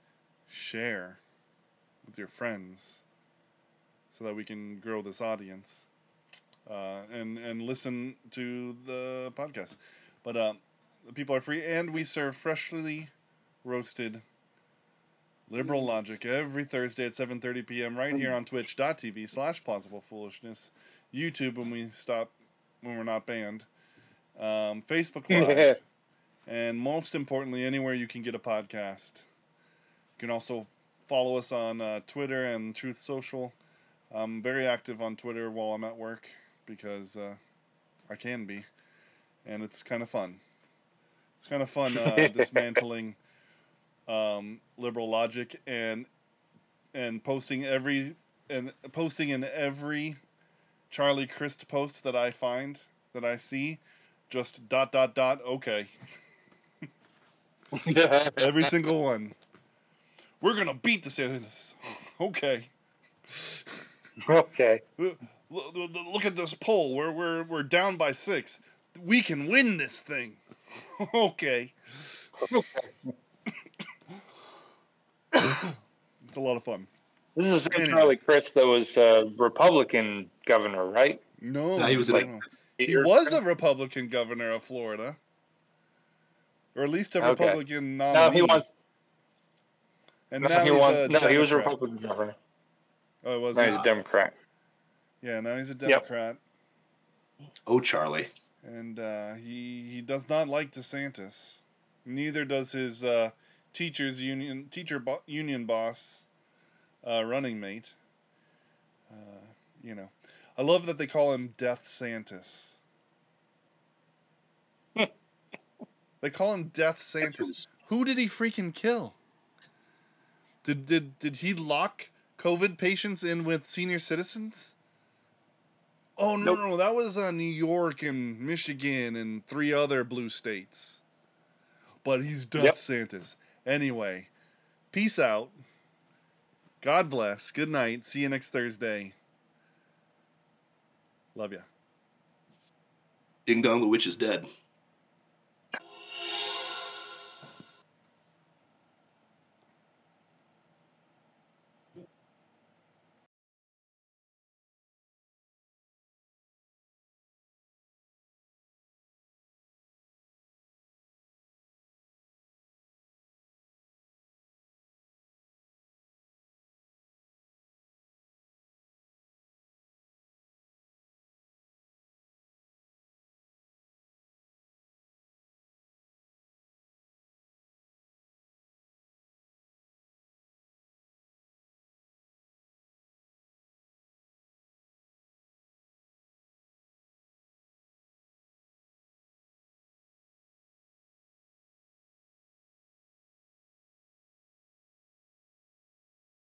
share with your friends so that we can grow this audience uh, and and listen to the podcast. But uh, the people are free, and we serve freshly roasted liberal logic every Thursday at 7:30 p.m. right here on Twitch.tv slash Plausible Foolishness, YouTube when we stop when we're not banned, um, Facebook Live, and most importantly, anywhere you can get a podcast. You can also follow us on uh, Twitter and Truth Social. I'm very active on Twitter while I'm at work because uh, I can be, and it's kind of fun. It's kind of fun uh, dismantling um, liberal logic and and posting every and posting in every Charlie Crist post that I find that I see, just dot dot dot. Okay, every single one. We're gonna beat DeSantis. Okay. okay. Look, at this poll. We're we're we're down by six. We can win this thing. okay. it's a lot of fun. This is the Anyway. Charlie Crist that was uh, Republican governor, right? No, No, he was no, an- no. He was a Republican governor of Florida, or at least a Okay. Republican nominee. No, he wants. and No, now he he's wants. a No, he was a Democrat. Republican governor. Oh, it was. Now he? he's a Democrat. Yeah, now he's a Democrat, Oh, Charlie. and uh, he he does not like DeSantis. Neither does his uh, teachers union teacher bo- union boss, uh, running mate. Uh, you know, I love that they call him Death Santis. they call him Death Santis. Who did he freaking kill? Did did did he lock COVID patients in with senior citizens? Oh no, Nope. no, that was uh, New York and Michigan and three other blue states. But he's Death Yep. Santis. Anyway, peace out. God bless. Good night. See you next Thursday. Love ya. Ding dong, the witch is dead.